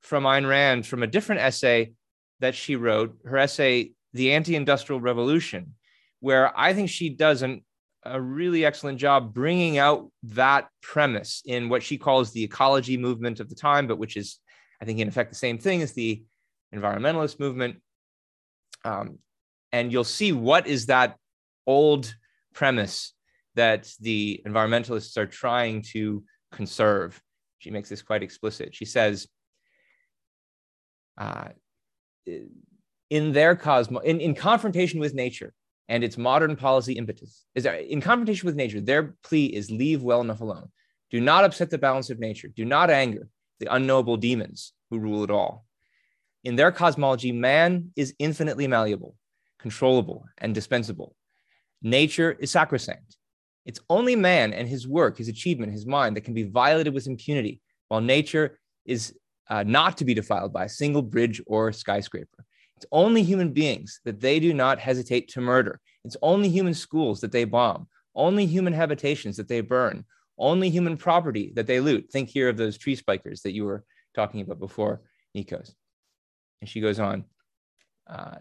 from Ayn Rand from a different essay that she wrote. Her essay the anti-industrial revolution where i think she does an, a really excellent job bringing out that premise in what she calls the ecology movement of the time but which is i think in effect the same thing as the environmentalist movement um, and you'll see what is that old premise that the environmentalists are trying to conserve she makes this quite explicit she says uh, in their cosmos, in, in confrontation with nature, and its modern policy impetus is there, in confrontation with nature. Their plea is leave well enough alone. Do not upset the balance of nature. Do not anger the unknowable demons who rule it all. In their cosmology, man is infinitely malleable, controllable, and dispensable. Nature is sacrosanct. It's only man and his work, his achievement, his mind that can be violated with impunity, while nature is uh, not to be defiled by a single bridge or skyscraper. It's only human beings that they do not hesitate to murder. It's only human schools that they bomb, only human habitations that they burn, only human property that they loot. Think here of those tree spikers that you were talking about before, Nikos. And she goes on. Uh,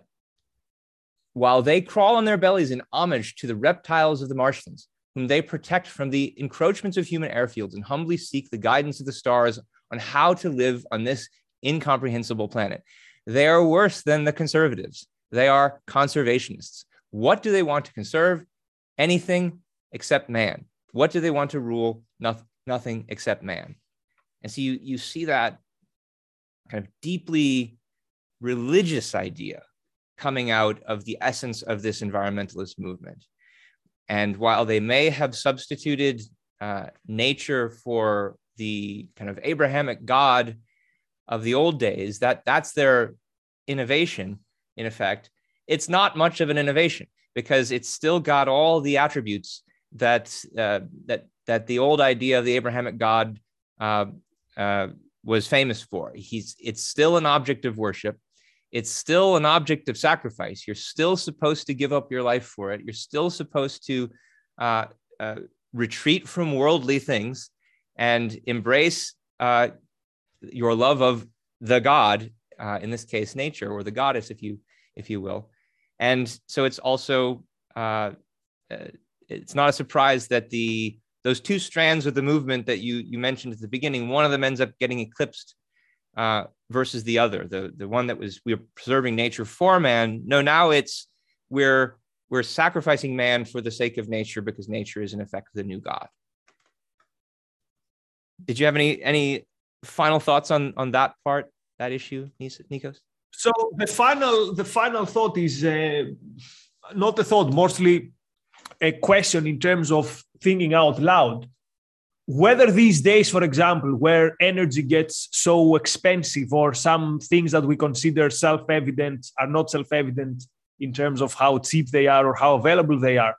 while they crawl on their bellies in homage to the reptiles of the marshlands, whom they protect from the encroachments of human airfields and humbly seek the guidance of the stars on how to live on this incomprehensible planet. They are worse than the conservatives. They are conservationists. What do they want to conserve? Anything except man. What do they want to rule? Nothing, nothing except man. And so you, you see that kind of deeply religious idea coming out of the essence of this environmentalist movement. And while they may have substituted uh, nature for the kind of Abrahamic God of the old days, that that's their innovation, in effect, it's not much of an innovation because it's still got all the attributes that uh, that that the old idea of the Abrahamic God uh, uh, was famous for. He's it's still an object of worship. It's still an object of sacrifice. You're still supposed to give up your life for it. You're still supposed to uh, uh, retreat from worldly things and embrace uh, your love of the God, uh, in this case, nature or the goddess, if you if you will. And so it's also uh, uh, it's not a surprise that the those two strands of the movement that you you mentioned at the beginning, one of them ends up getting eclipsed versus the other. The the one that was we're preserving nature for man. No, now it's we're we're sacrificing man for the sake of nature because nature is in effect the new god. Did you have any any final thoughts on on that part, that issue, Nikos? So the final the final thought is uh, not a thought, mostly a question in terms of thinking out loud. Whether these days, for example, where energy gets so expensive, or some things that we consider self evident are not self evident in terms of how cheap they are or how available they are,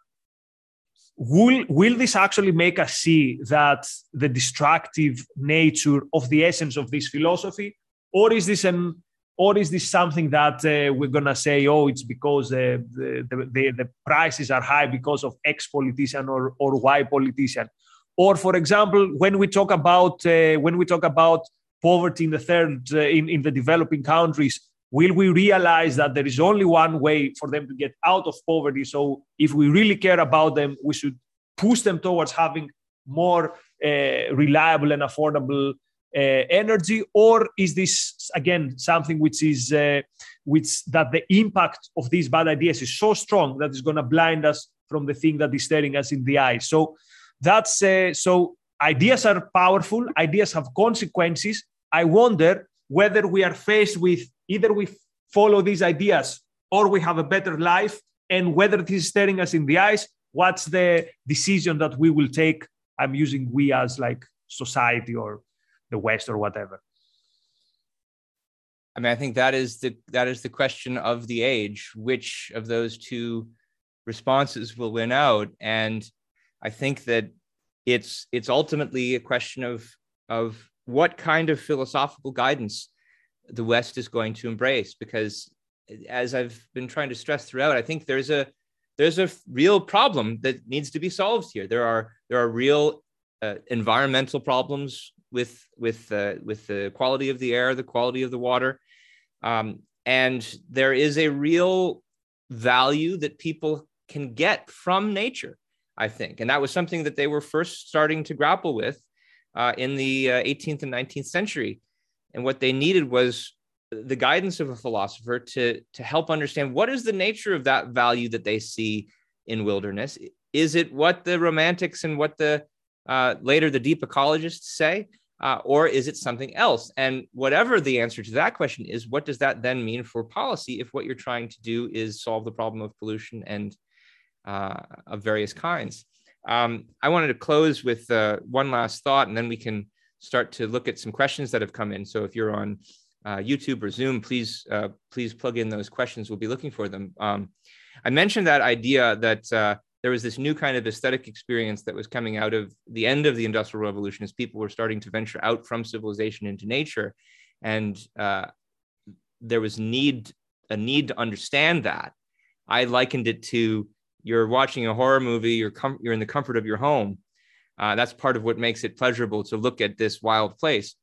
will will this actually make us see that the destructive nature of the essence of this philosophy? Or is this an or is this something that uh, we're gonna say oh it's because uh, the, the, the, prices are high because of x politician or, or y politician or for example when we talk about uh, when we talk about poverty in the third uh, in, in the developing countries will we realize that there is only one way for them to get out of poverty? So if we really care about them we should push them towards having more uh, reliable and affordable uh, energy. Or is this again something which is uh, which that the impact of these bad ideas is so strong that it's going to blind us from the thing that is staring us in the eye? So that's uh, so ideas are powerful ideas have consequences. I wonder whether we are faced with either we follow these ideas or we have a better life and whether this is staring us in the eyes what's the decision that we will take? I'm using we as like society or the west or whatever. I mean i think that is the that is the question of the age which of those two responses will win out? And i think that it's it's ultimately a question of of what kind of philosophical guidance the West is going to embrace. Because as I've been trying to stress throughout, I think there's a there's a real problem that needs to be solved here. There are there are real uh, environmental problems with with uh, with the quality of the air, the quality of the water, um, and there is a real value that people can get from nature. I think, and that was something that they were first starting to grapple with uh, in the uh, 18th and 19th century. And what they needed was the guidance of a philosopher to, to help understand what is the nature of that value that they see in wilderness. Is it what the romantics and what the uh, later the deep ecologists say? Uh, or is it something else? And whatever the answer to that question is, what does that then mean for policy if what you're trying to do is solve the problem of pollution and uh, of various kinds. Um, I wanted to close with uh, one last thought, and then we can start to look at some questions that have come in. So if you're on uh, YouTube or Zoom, please uh, please plug in those questions. We'll be looking for them. Um, I mentioned that idea that uh, there was this new kind of aesthetic experience that was coming out of the end of the Industrial Revolution as people were starting to venture out from civilization into nature, and uh, there was need a need to understand that. I likened it to you're watching a horror movie, you're com- you're in the comfort of your home. Uh, that's part of what makes it pleasurable to look at this wild place.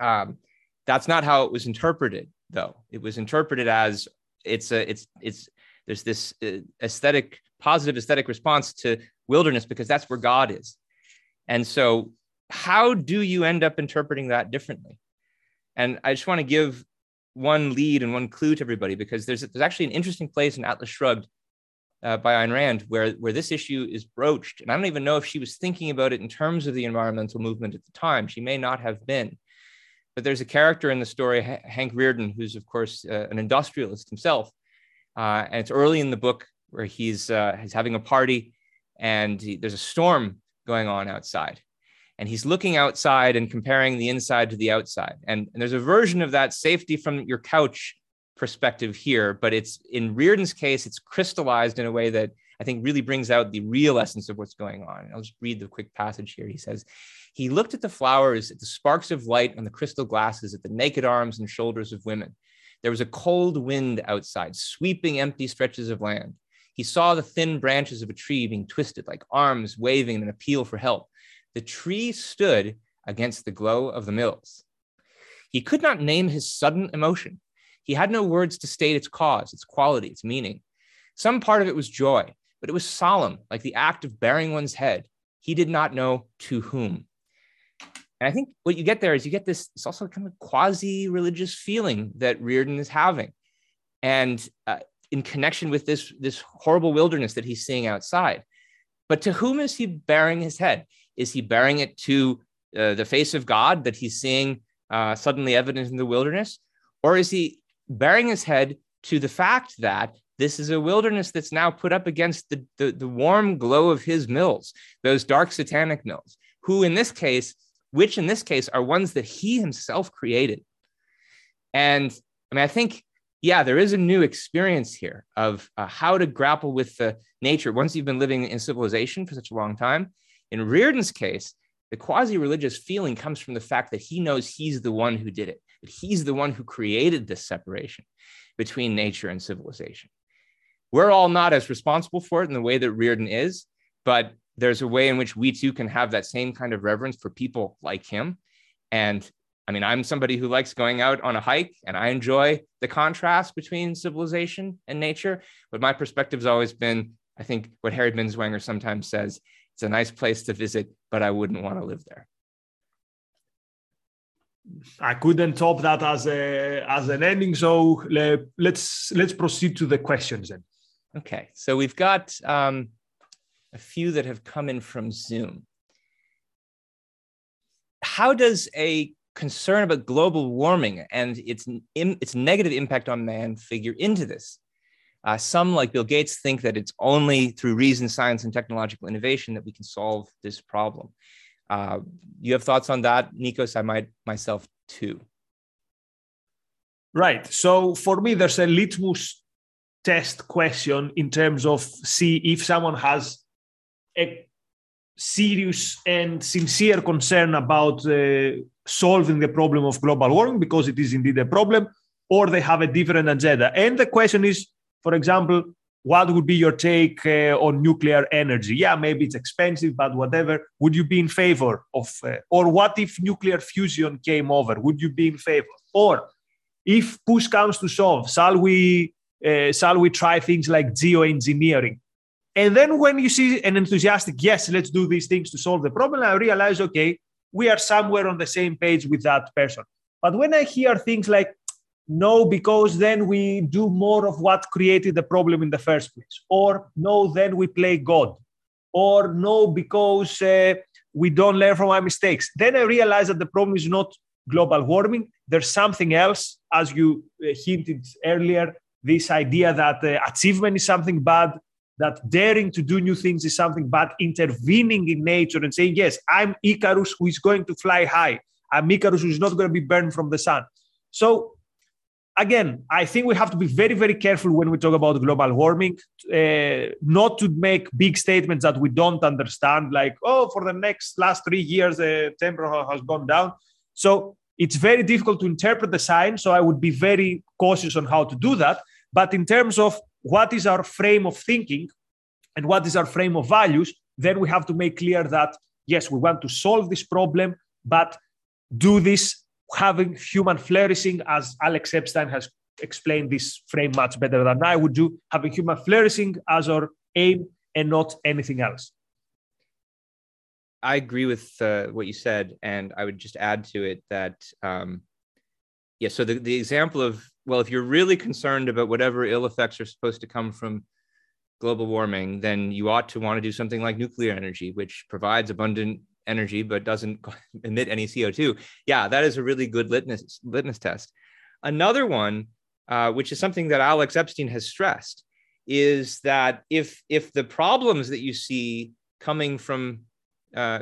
Um, that's not how it was interpreted, though. It was interpreted as it's a it's it's there's this uh, aesthetic positive aesthetic response to wilderness because that's where God is. And so, how do you end up interpreting that differently? And I just want to give one lead and one clue to everybody because there's there's actually an interesting place in Atlas Shrugged uh, by Ayn Rand where where this issue is broached, and I don't even know if she was thinking about it in terms of the environmental movement at the time. She may not have been, but there's a character in the story, Hank Rearden, who's of course uh, an industrialist himself, uh, and it's early in the book where he's uh, he's having a party, and he, there's a storm going on outside, and he's looking outside and comparing the inside to the outside, and, and there's a version of that safety from your couch perspective here, but it's in Rearden's case, it's crystallized in a way that I think really brings out the real essence of what's going on. I'll just read the quick passage here. He says, He looked at the flowers, at the sparks of light on the crystal glasses, at the naked arms and shoulders of women. There was a cold wind outside, sweeping empty stretches of land. He saw the thin branches of a tree being twisted like arms waving in an appeal for help. The tree stood against the glow of the mills. He could not name his sudden emotion. He had no words to state its cause, its quality, its meaning. Some part of it was joy, but it was solemn, like the act of baring one's head. He did not know to whom. And I think what you get there is you get this, it's also kind of quasi religious feeling that Rearden is having. And uh, in connection with this, this horrible wilderness that he's seeing outside. But to whom is he baring his head? Is he baring it to uh, the face of God that he's seeing uh, suddenly evident in the wilderness? Or is he baring his head to the fact that this is a wilderness that's now put up against the, the, the, warm glow of his mills, those dark satanic mills, who in this case, which in this case are ones that he himself created. And I mean, I think, yeah, there is a new experience here of uh, how to grapple with the nature once you've been living in civilization for such a long time. In Rearden's case, the quasi religious feeling comes from the fact that he knows he's the one who did it, that he's the one who created this separation between nature and civilization. We're all not as responsible for it in the way that Rearden is, but there's a way in which we too can have that same kind of reverence for people like him. And I mean, I'm somebody who likes going out on a hike and I enjoy the contrast between civilization and nature. But my perspective has always been I think what Harry Binswanger sometimes says it's a nice place to visit, but I wouldn't want to live there. I couldn't top that as a as an ending. So let's let's proceed to the questions then. Okay, so we've got um, a few that have come in from Zoom. How does a concern about global warming and its its negative impact on man figure into this? Uh, some, like Bill Gates, think that it's only through reason, science, and technological innovation that we can solve this problem. Uh, you have thoughts on that, Nikos? I might myself too. Right. So for me, there's a litmus test question in terms of see if someone has a serious and sincere concern about uh, solving the problem of global warming because it is indeed a problem, or they have a different agenda. And the question is, for example, what would be your take uh, on nuclear energy? Yeah, maybe it's expensive, but whatever. Would you be in favor of, uh, or what if nuclear fusion came over? Would you be in favor? Or if push comes to shove, shall we, uh, shall we try things like geoengineering? And then when you see an enthusiastic, yes, let's do these things to solve the problem, I realize, okay, we are somewhere on the same page with that person. But when I hear things like, no because then we do more of what created the problem in the first place or no then we play god or no because uh, we don't learn from our mistakes then i realized that the problem is not global warming there's something else as you uh, hinted earlier this idea that uh, achievement is something bad that daring to do new things is something, bad intervening in nature and saying, yes, I'm Icarus who is going to fly high. I'm Icarus who is not going to be burned from the sun. So again, I think we have to be very, very careful when we talk about global warming, uh, not to make big statements that we don't understand, like, oh, for the next last three years, the temperature has gone down. So it's very difficult to interpret the science. So I would be very cautious on how to do that. But in terms of what is our frame of thinking and what is our frame of values, then we have to make clear that, yes, we want to solve this problem, but do this having human flourishing, as Alex Epstein has explained this frame much better than I would do, having human flourishing as our aim and not anything else. I agree with uh, what you said, and I would just add to it that, um, yeah. So the the example of well, if you're really concerned about whatever ill effects are supposed to come from global warming, then you ought to want to do something like nuclear energy, which provides abundant energy but doesn't emit any CO2. Yeah, that is a really good litmus litmus test. Another one, uh, which is something that Alex Epstein has stressed, is that if if the problems that you see coming from uh,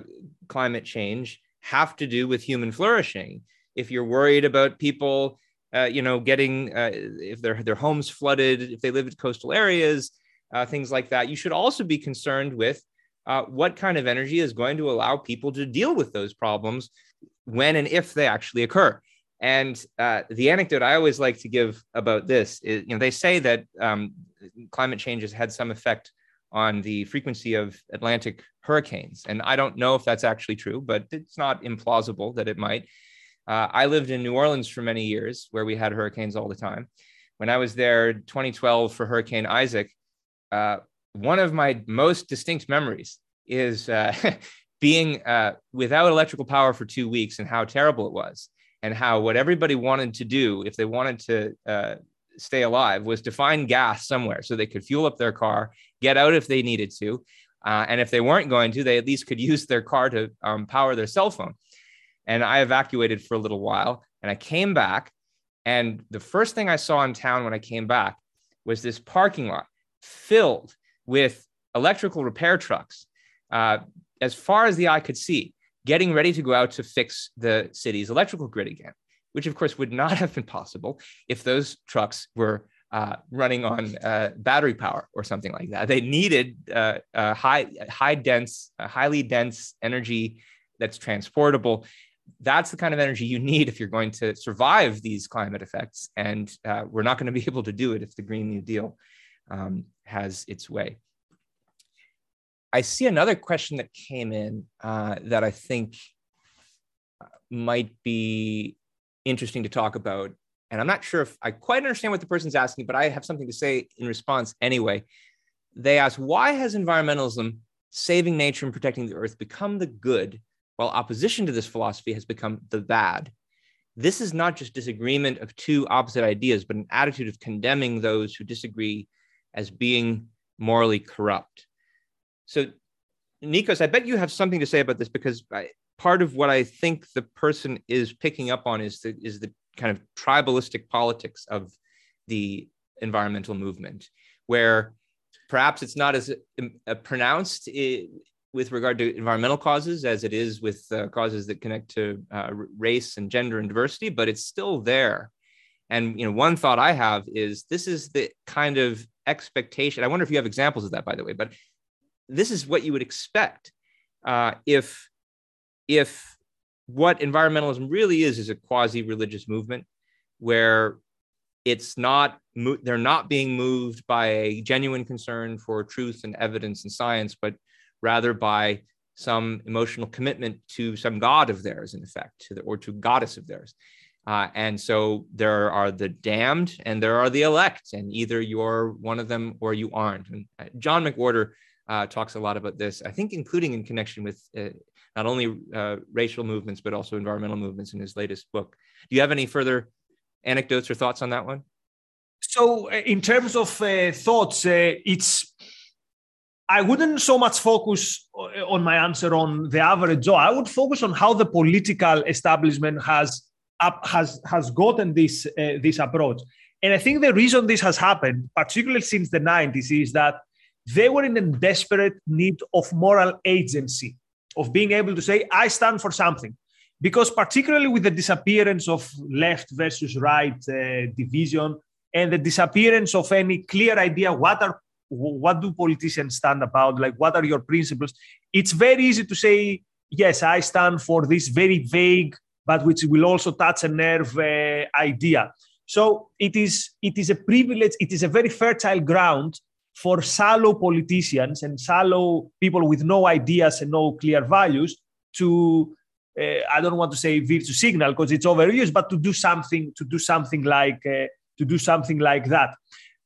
climate change have to do with human flourishing, if you're worried about people, uh, you know, getting uh, if their their homes flooded, if they live in coastal areas, uh, things like that, you should also be concerned with uh, what kind of energy is going to allow people to deal with those problems when and if they actually occur. And uh, the anecdote I always like to give about this is, you know, they say that um, climate change has had some effect on the frequency of Atlantic hurricanes. And I don't know if that's actually true, but it's not implausible that it might. Uh, I lived in New Orleans for many years where we had hurricanes all the time. When I was there 2012 for Hurricane Isaac, uh, one of my most distinct memories is uh, being uh, without electrical power for two weeks and how terrible it was, and how what everybody wanted to do if they wanted to uh, stay alive was to find gas somewhere so they could fuel up their car, get out if they needed to. Uh, and if they weren't going to, they at least could use their car to um, power their cell phone. And I evacuated for a little while and I came back. And the first thing I saw in town when I came back was this parking lot filled with electrical repair trucks uh, as far as the eye could see, getting ready to go out to fix the city's electrical grid again, which of course would not have been possible if those trucks were uh, running on uh, battery power or something like that. They needed uh, high, high dense, highly dense energy that's transportable. That's the kind of energy you need if you're going to survive these climate effects. And uh, we're not going to be able to do it if the Green New Deal um, has its way. I see another question that came in uh, that I think might be interesting to talk about. And I'm not sure if I quite understand what the person's asking, but I have something to say in response anyway. They ask, why has environmentalism, saving nature and protecting the earth, become the good, while opposition to this philosophy has become the bad? This is not just disagreement of two opposite ideas, but an attitude of condemning those who disagree as being morally corrupt. So, Nikos, I bet you have something to say about this because I, part of what I think the person is picking up on is the is the kind of tribalistic politics of the environmental movement, where perhaps it's not as uh, pronounced with regard to environmental causes as it is with uh, causes that connect to uh, race and gender and diversity, but it's still there. And you know, one thought I have is this is the kind of expectation. I wonder if you have examples of that, by the way. But this is what you would expect uh, if if what environmentalism really is is a quasi-religious movement where it's not they're not being moved by a genuine concern for truth and evidence and science but rather by some emotional commitment to some god of theirs in effect to the, or to goddess of theirs uh, and so there are the damned and there are the elect, and either you're one of them or you aren't. And uh, John McWhorter uh, talks a lot about this, I think, including in connection with uh, not only uh, racial movements, but also environmental movements in his latest book. Do you have any further anecdotes or thoughts on that one? So, uh, in terms of thoughts, it's I wouldn't so much focus on my answer on the average Joe. I would focus on how the political establishment has has has gotten this uh, this approach. And I think the reason this has happened, particularly since the 90s, is that they were in a desperate need of moral agency, of being able to say, I stand for something. Because, particularly with the disappearance of left versus right uh, division and the disappearance of any clear idea what are what do politicians stand about like what are your principles it's very easy to say yes i stand for this very vague but which will also touch a nerve uh, idea. So it is it is a privilege it is a very fertile ground for shallow politicians and shallow people with no ideas and no clear values to uh, i don't want to say virtue signal because it's overused but to do something to do something like uh, to do something like that.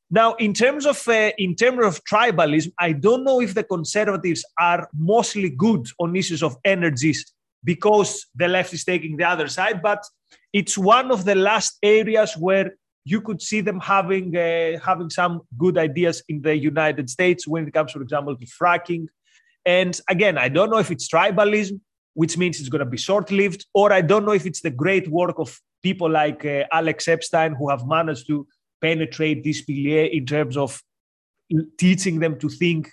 Now, in terms of uh, in terms of tribalism, I don't know if the conservatives are mostly good on issues of energies because the left is taking the other side, but it's one of the last areas where you could see them having uh, having some good ideas in the United States when it comes, for example, to fracking. And again, I don't know if it's tribalism, which means it's going to be short-lived, or I don't know if it's the great work of people like uh, Alex Epstein who have managed to penetrate this pilier in terms of teaching them to think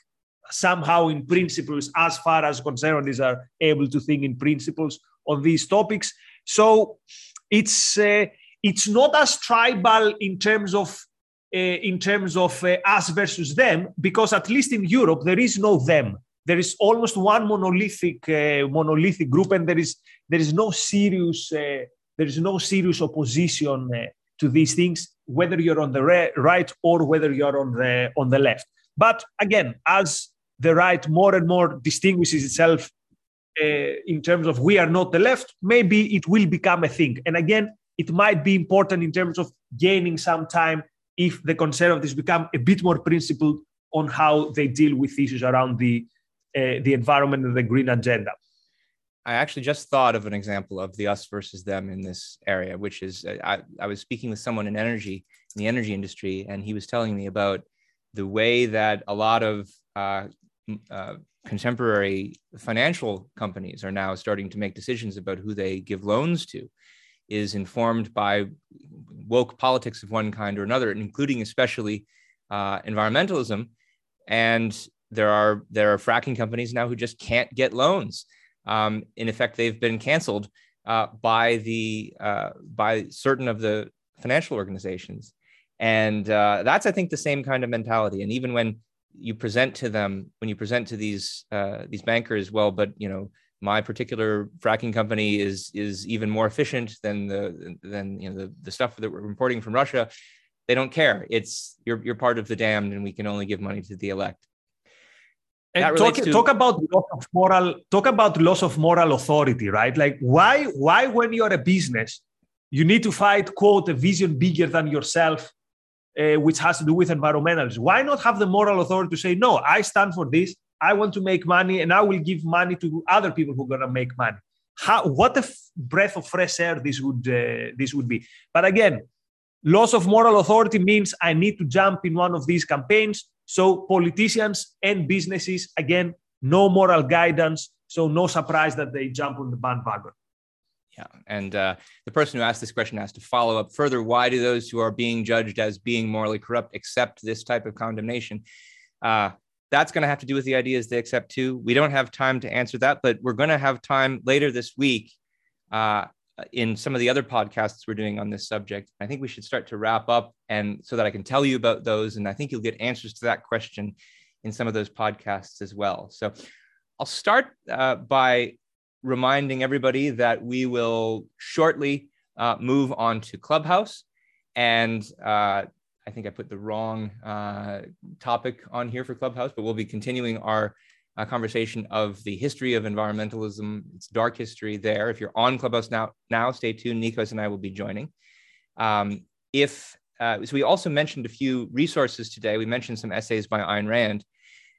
somehow in principles as far as conservatives are able to think in principles on these topics so it's uh, it's not as tribal in terms of uh, in terms of uh, us versus them because at least in europe there is no them there is almost one monolithic uh, monolithic group and there is there is no serious uh, there is no serious opposition uh, to these things, whether you're on the right or whether you're on the on the left. But again, as the right more and more distinguishes itself uh, in terms of we are not the left, maybe it will become a thing. And again, it might be important in terms of gaining some time if the conservatives become a bit more principled on how they deal with issues around the uh, the environment and the green agenda. I actually just thought of an example of the us versus them in this area, which is uh, I, I was speaking with someone in energy, in the energy industry, and he was telling me about the way that a lot of uh, uh, contemporary financial companies are now starting to make decisions about who they give loans to is informed by woke politics of one kind or another, including especially uh, environmentalism. And there are there are fracking companies now who just can't get loans um, in effect, they've been canceled uh, by the uh, by certain of the financial organizations, and uh, that's I think the same kind of mentality. And even when you present to them, when you present to these uh, these bankers, well, but you know, my particular fracking company is is even more efficient than the than you know the, the stuff that we're importing from Russia. They don't care. It's you're you're part of the damned, and we can only give money to the elect. And talk, to... talk about loss of moral talk about loss of moral authority right like why why when you're a business you need to fight quote a vision bigger than yourself uh, which has to do with environmentalism why not have the moral authority to say no i stand for this i want to make money and i will give money to other people who are going to make money how what a f- breath of fresh air this would uh, this would be but again loss of moral authority means i need to jump in one of these campaigns so politicians and businesses, again, no moral guidance. So no surprise that they jump on the bandwagon. Yeah. And uh, the person who asked this question has to follow up further. Why do those who are being judged as being morally corrupt accept this type of condemnation? Uh, that's going to have to do with the ideas they accept too. We don't have time to answer that, but we're going to have time later this week uh, in some of the other podcasts we're doing on this subject. I think we should start to wrap up and so that I can tell you about those. And I think you'll get answers to that question in some of those podcasts as well. So I'll start uh, by reminding everybody that we will shortly uh, move on to Clubhouse. And uh, I think I put the wrong uh, topic on here for Clubhouse, but we'll be continuing our a conversation of the history of environmentalism, its dark history there. If you're on Clubhouse now, now stay tuned. Nikos and I will be joining. Um, if uh, so, we also mentioned a few resources today. We mentioned some essays by Ayn Rand.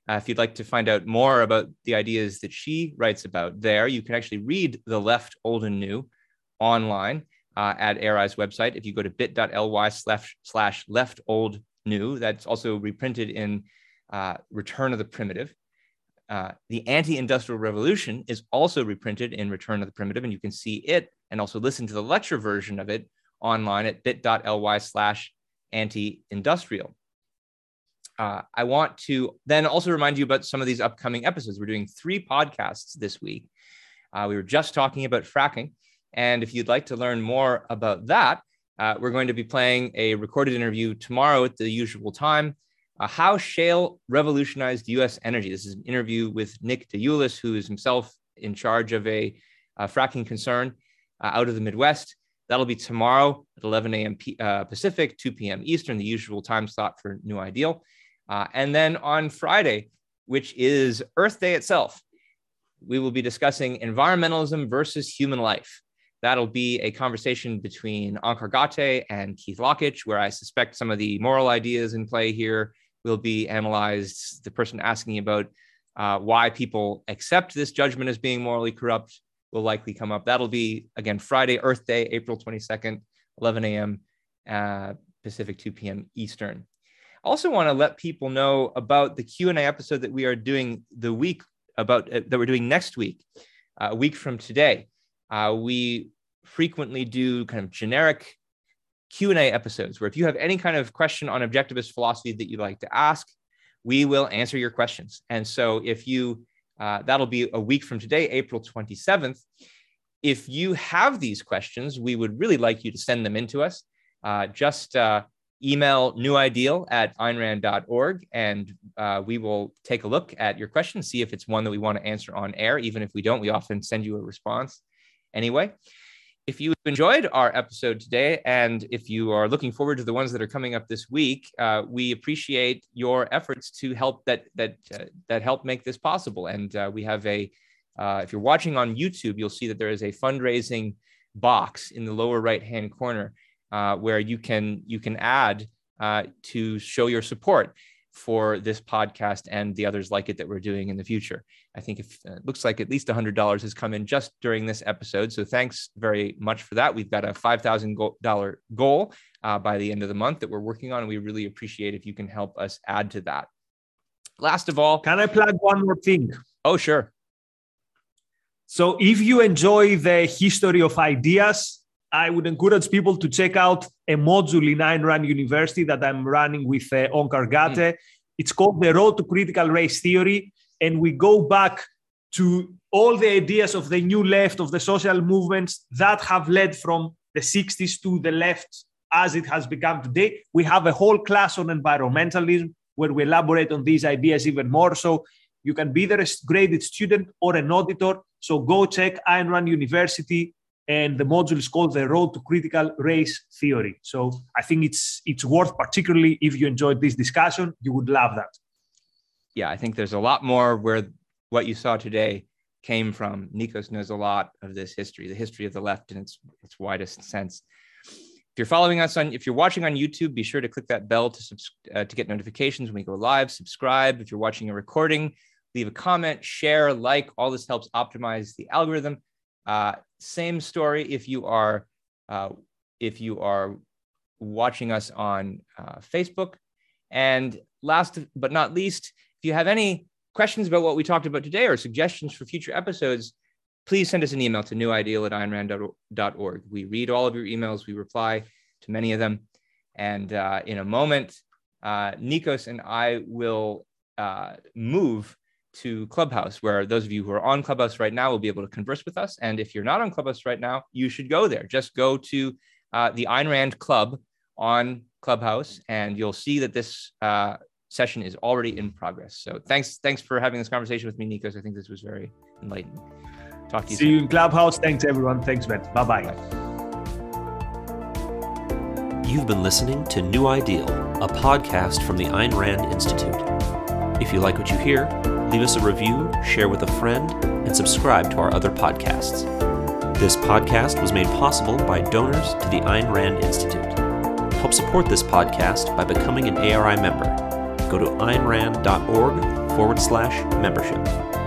Uh, if you'd like to find out more about the ideas that she writes about there, you can actually read The Left, Old and New online uh, at ARI's website. If you go to bit.ly slash, left, old, new, that's also reprinted in uh, Return of the Primitive. Uh, the anti-industrial revolution is also reprinted in Return of the Primitive, and you can see it and also listen to the lecture version of it online at bit.ly slash anti-industrial. Uh, I want to then also remind you about some of these upcoming episodes. We're doing three podcasts this week. Uh, we were just talking about fracking. And if you'd like to learn more about that, uh, we're going to be playing a recorded interview tomorrow at the usual time. Uh, how shale revolutionized US energy. This is an interview with Nick DeIulis, who is himself in charge of a, a fracking concern uh, out of the Midwest. That'll be tomorrow at 11 a.m. P- uh, Pacific, 2 p.m. Eastern, the usual time slot for New Ideal. Uh, and then on Friday, which is Earth Day itself, we will be discussing environmentalism versus human life. That'll be a conversation between Onkar Ghate and Keith Lockitch, where I suspect some of the moral ideas in play here will be analyzed. The person asking about uh, why people accept this judgment as being morally corrupt will likely come up. That'll be, again, Friday, Earth Day, April 22nd, 11 a.m. Uh, Pacific, 2 p.m. Eastern. I also want to let people know about the Q&A episode that we are doing the week about uh, that we're doing next week, uh, a week from today. Uh, we frequently do kind of generic Q&A episodes where if you have any kind of question on objectivist philosophy that you'd like to ask, we will answer your questions. And so if you, uh, that'll be a week from today, April 27th. If you have these questions, we would really like you to send them in to us. Uh, just uh, email newideal at aynrand.org and uh, we will take a look at your question, see if it's one that we want to answer on air. Even if we don't, we often send you a response anyway. If you enjoyed our episode today, and if you are looking forward to the ones that are coming up this week, uh, we appreciate your efforts to help that that uh, that help make this possible. And uh, we have a, uh, if you're watching on YouTube, you'll see that there is a fundraising box in the lower right hand corner uh, where you can you can add uh, to show your support for this podcast and the others like it that we're doing in the future. I think if uh, it looks like at least $100 has come in just during this episode. So thanks very much for that. We've got a $5,000 goal uh, by the end of the month that we're working on. And we really appreciate if you can help us add to that. Last of all, can I plug one more thing? Oh, sure. So if you enjoy the history of ideas, I would encourage people to check out a module in Ayn Rand University that I'm running with uh, Onkar Ghate. Mm. It's called The Road to Critical Race Theory. And we go back to all the ideas of the new left, of the social movements that have led from the 60s to the left as it has become today. We have a whole class on environmentalism where we elaborate on these ideas even more. So you can be either a graded student or an auditor. So go check Ayn Rand University and the module is called the road to critical race theory. So i think it's it's worth particularly if you enjoyed this discussion you would love that. Yeah i think there's a lot more where what you saw today came from. Nikos knows a lot of this history the history of the left in its its widest sense. If you're following us on if you're watching on youtube be sure to click that bell to subs- uh, to get notifications when we go live. Subscribe. If you're watching a recording leave a comment share like. All this helps optimize the algorithm uh, same story if you are uh, if you are watching us on uh, Facebook. And last but not least, if you have any questions about what we talked about today or suggestions for future episodes, please send us an email to newideal at aynrand.org. We read all of your emails, we reply to many of them. And uh, in a moment, uh, Nikos and I will uh, move to Clubhouse, where those of you who are on Clubhouse right now will be able to converse with us. And if you're not on Clubhouse right now, you should go there. Just go to uh, the Ayn Rand Club on Clubhouse, and you'll see that this uh, session is already in progress. So thanks, thanks for having this conversation with me, Nikos. I think this was very enlightening. Talk to you. See soon. you in Clubhouse. Thanks, everyone. Thanks, Ben. Bye bye. You've been listening to New Ideal, a podcast from the Ayn Rand Institute. If you like what you hear, leave us a review, share with a friend, and subscribe to our other podcasts. This podcast was made possible by donors to the Ayn Rand Institute. Help support this podcast by becoming an ARI member. Go to aynrand.org forward slash membership.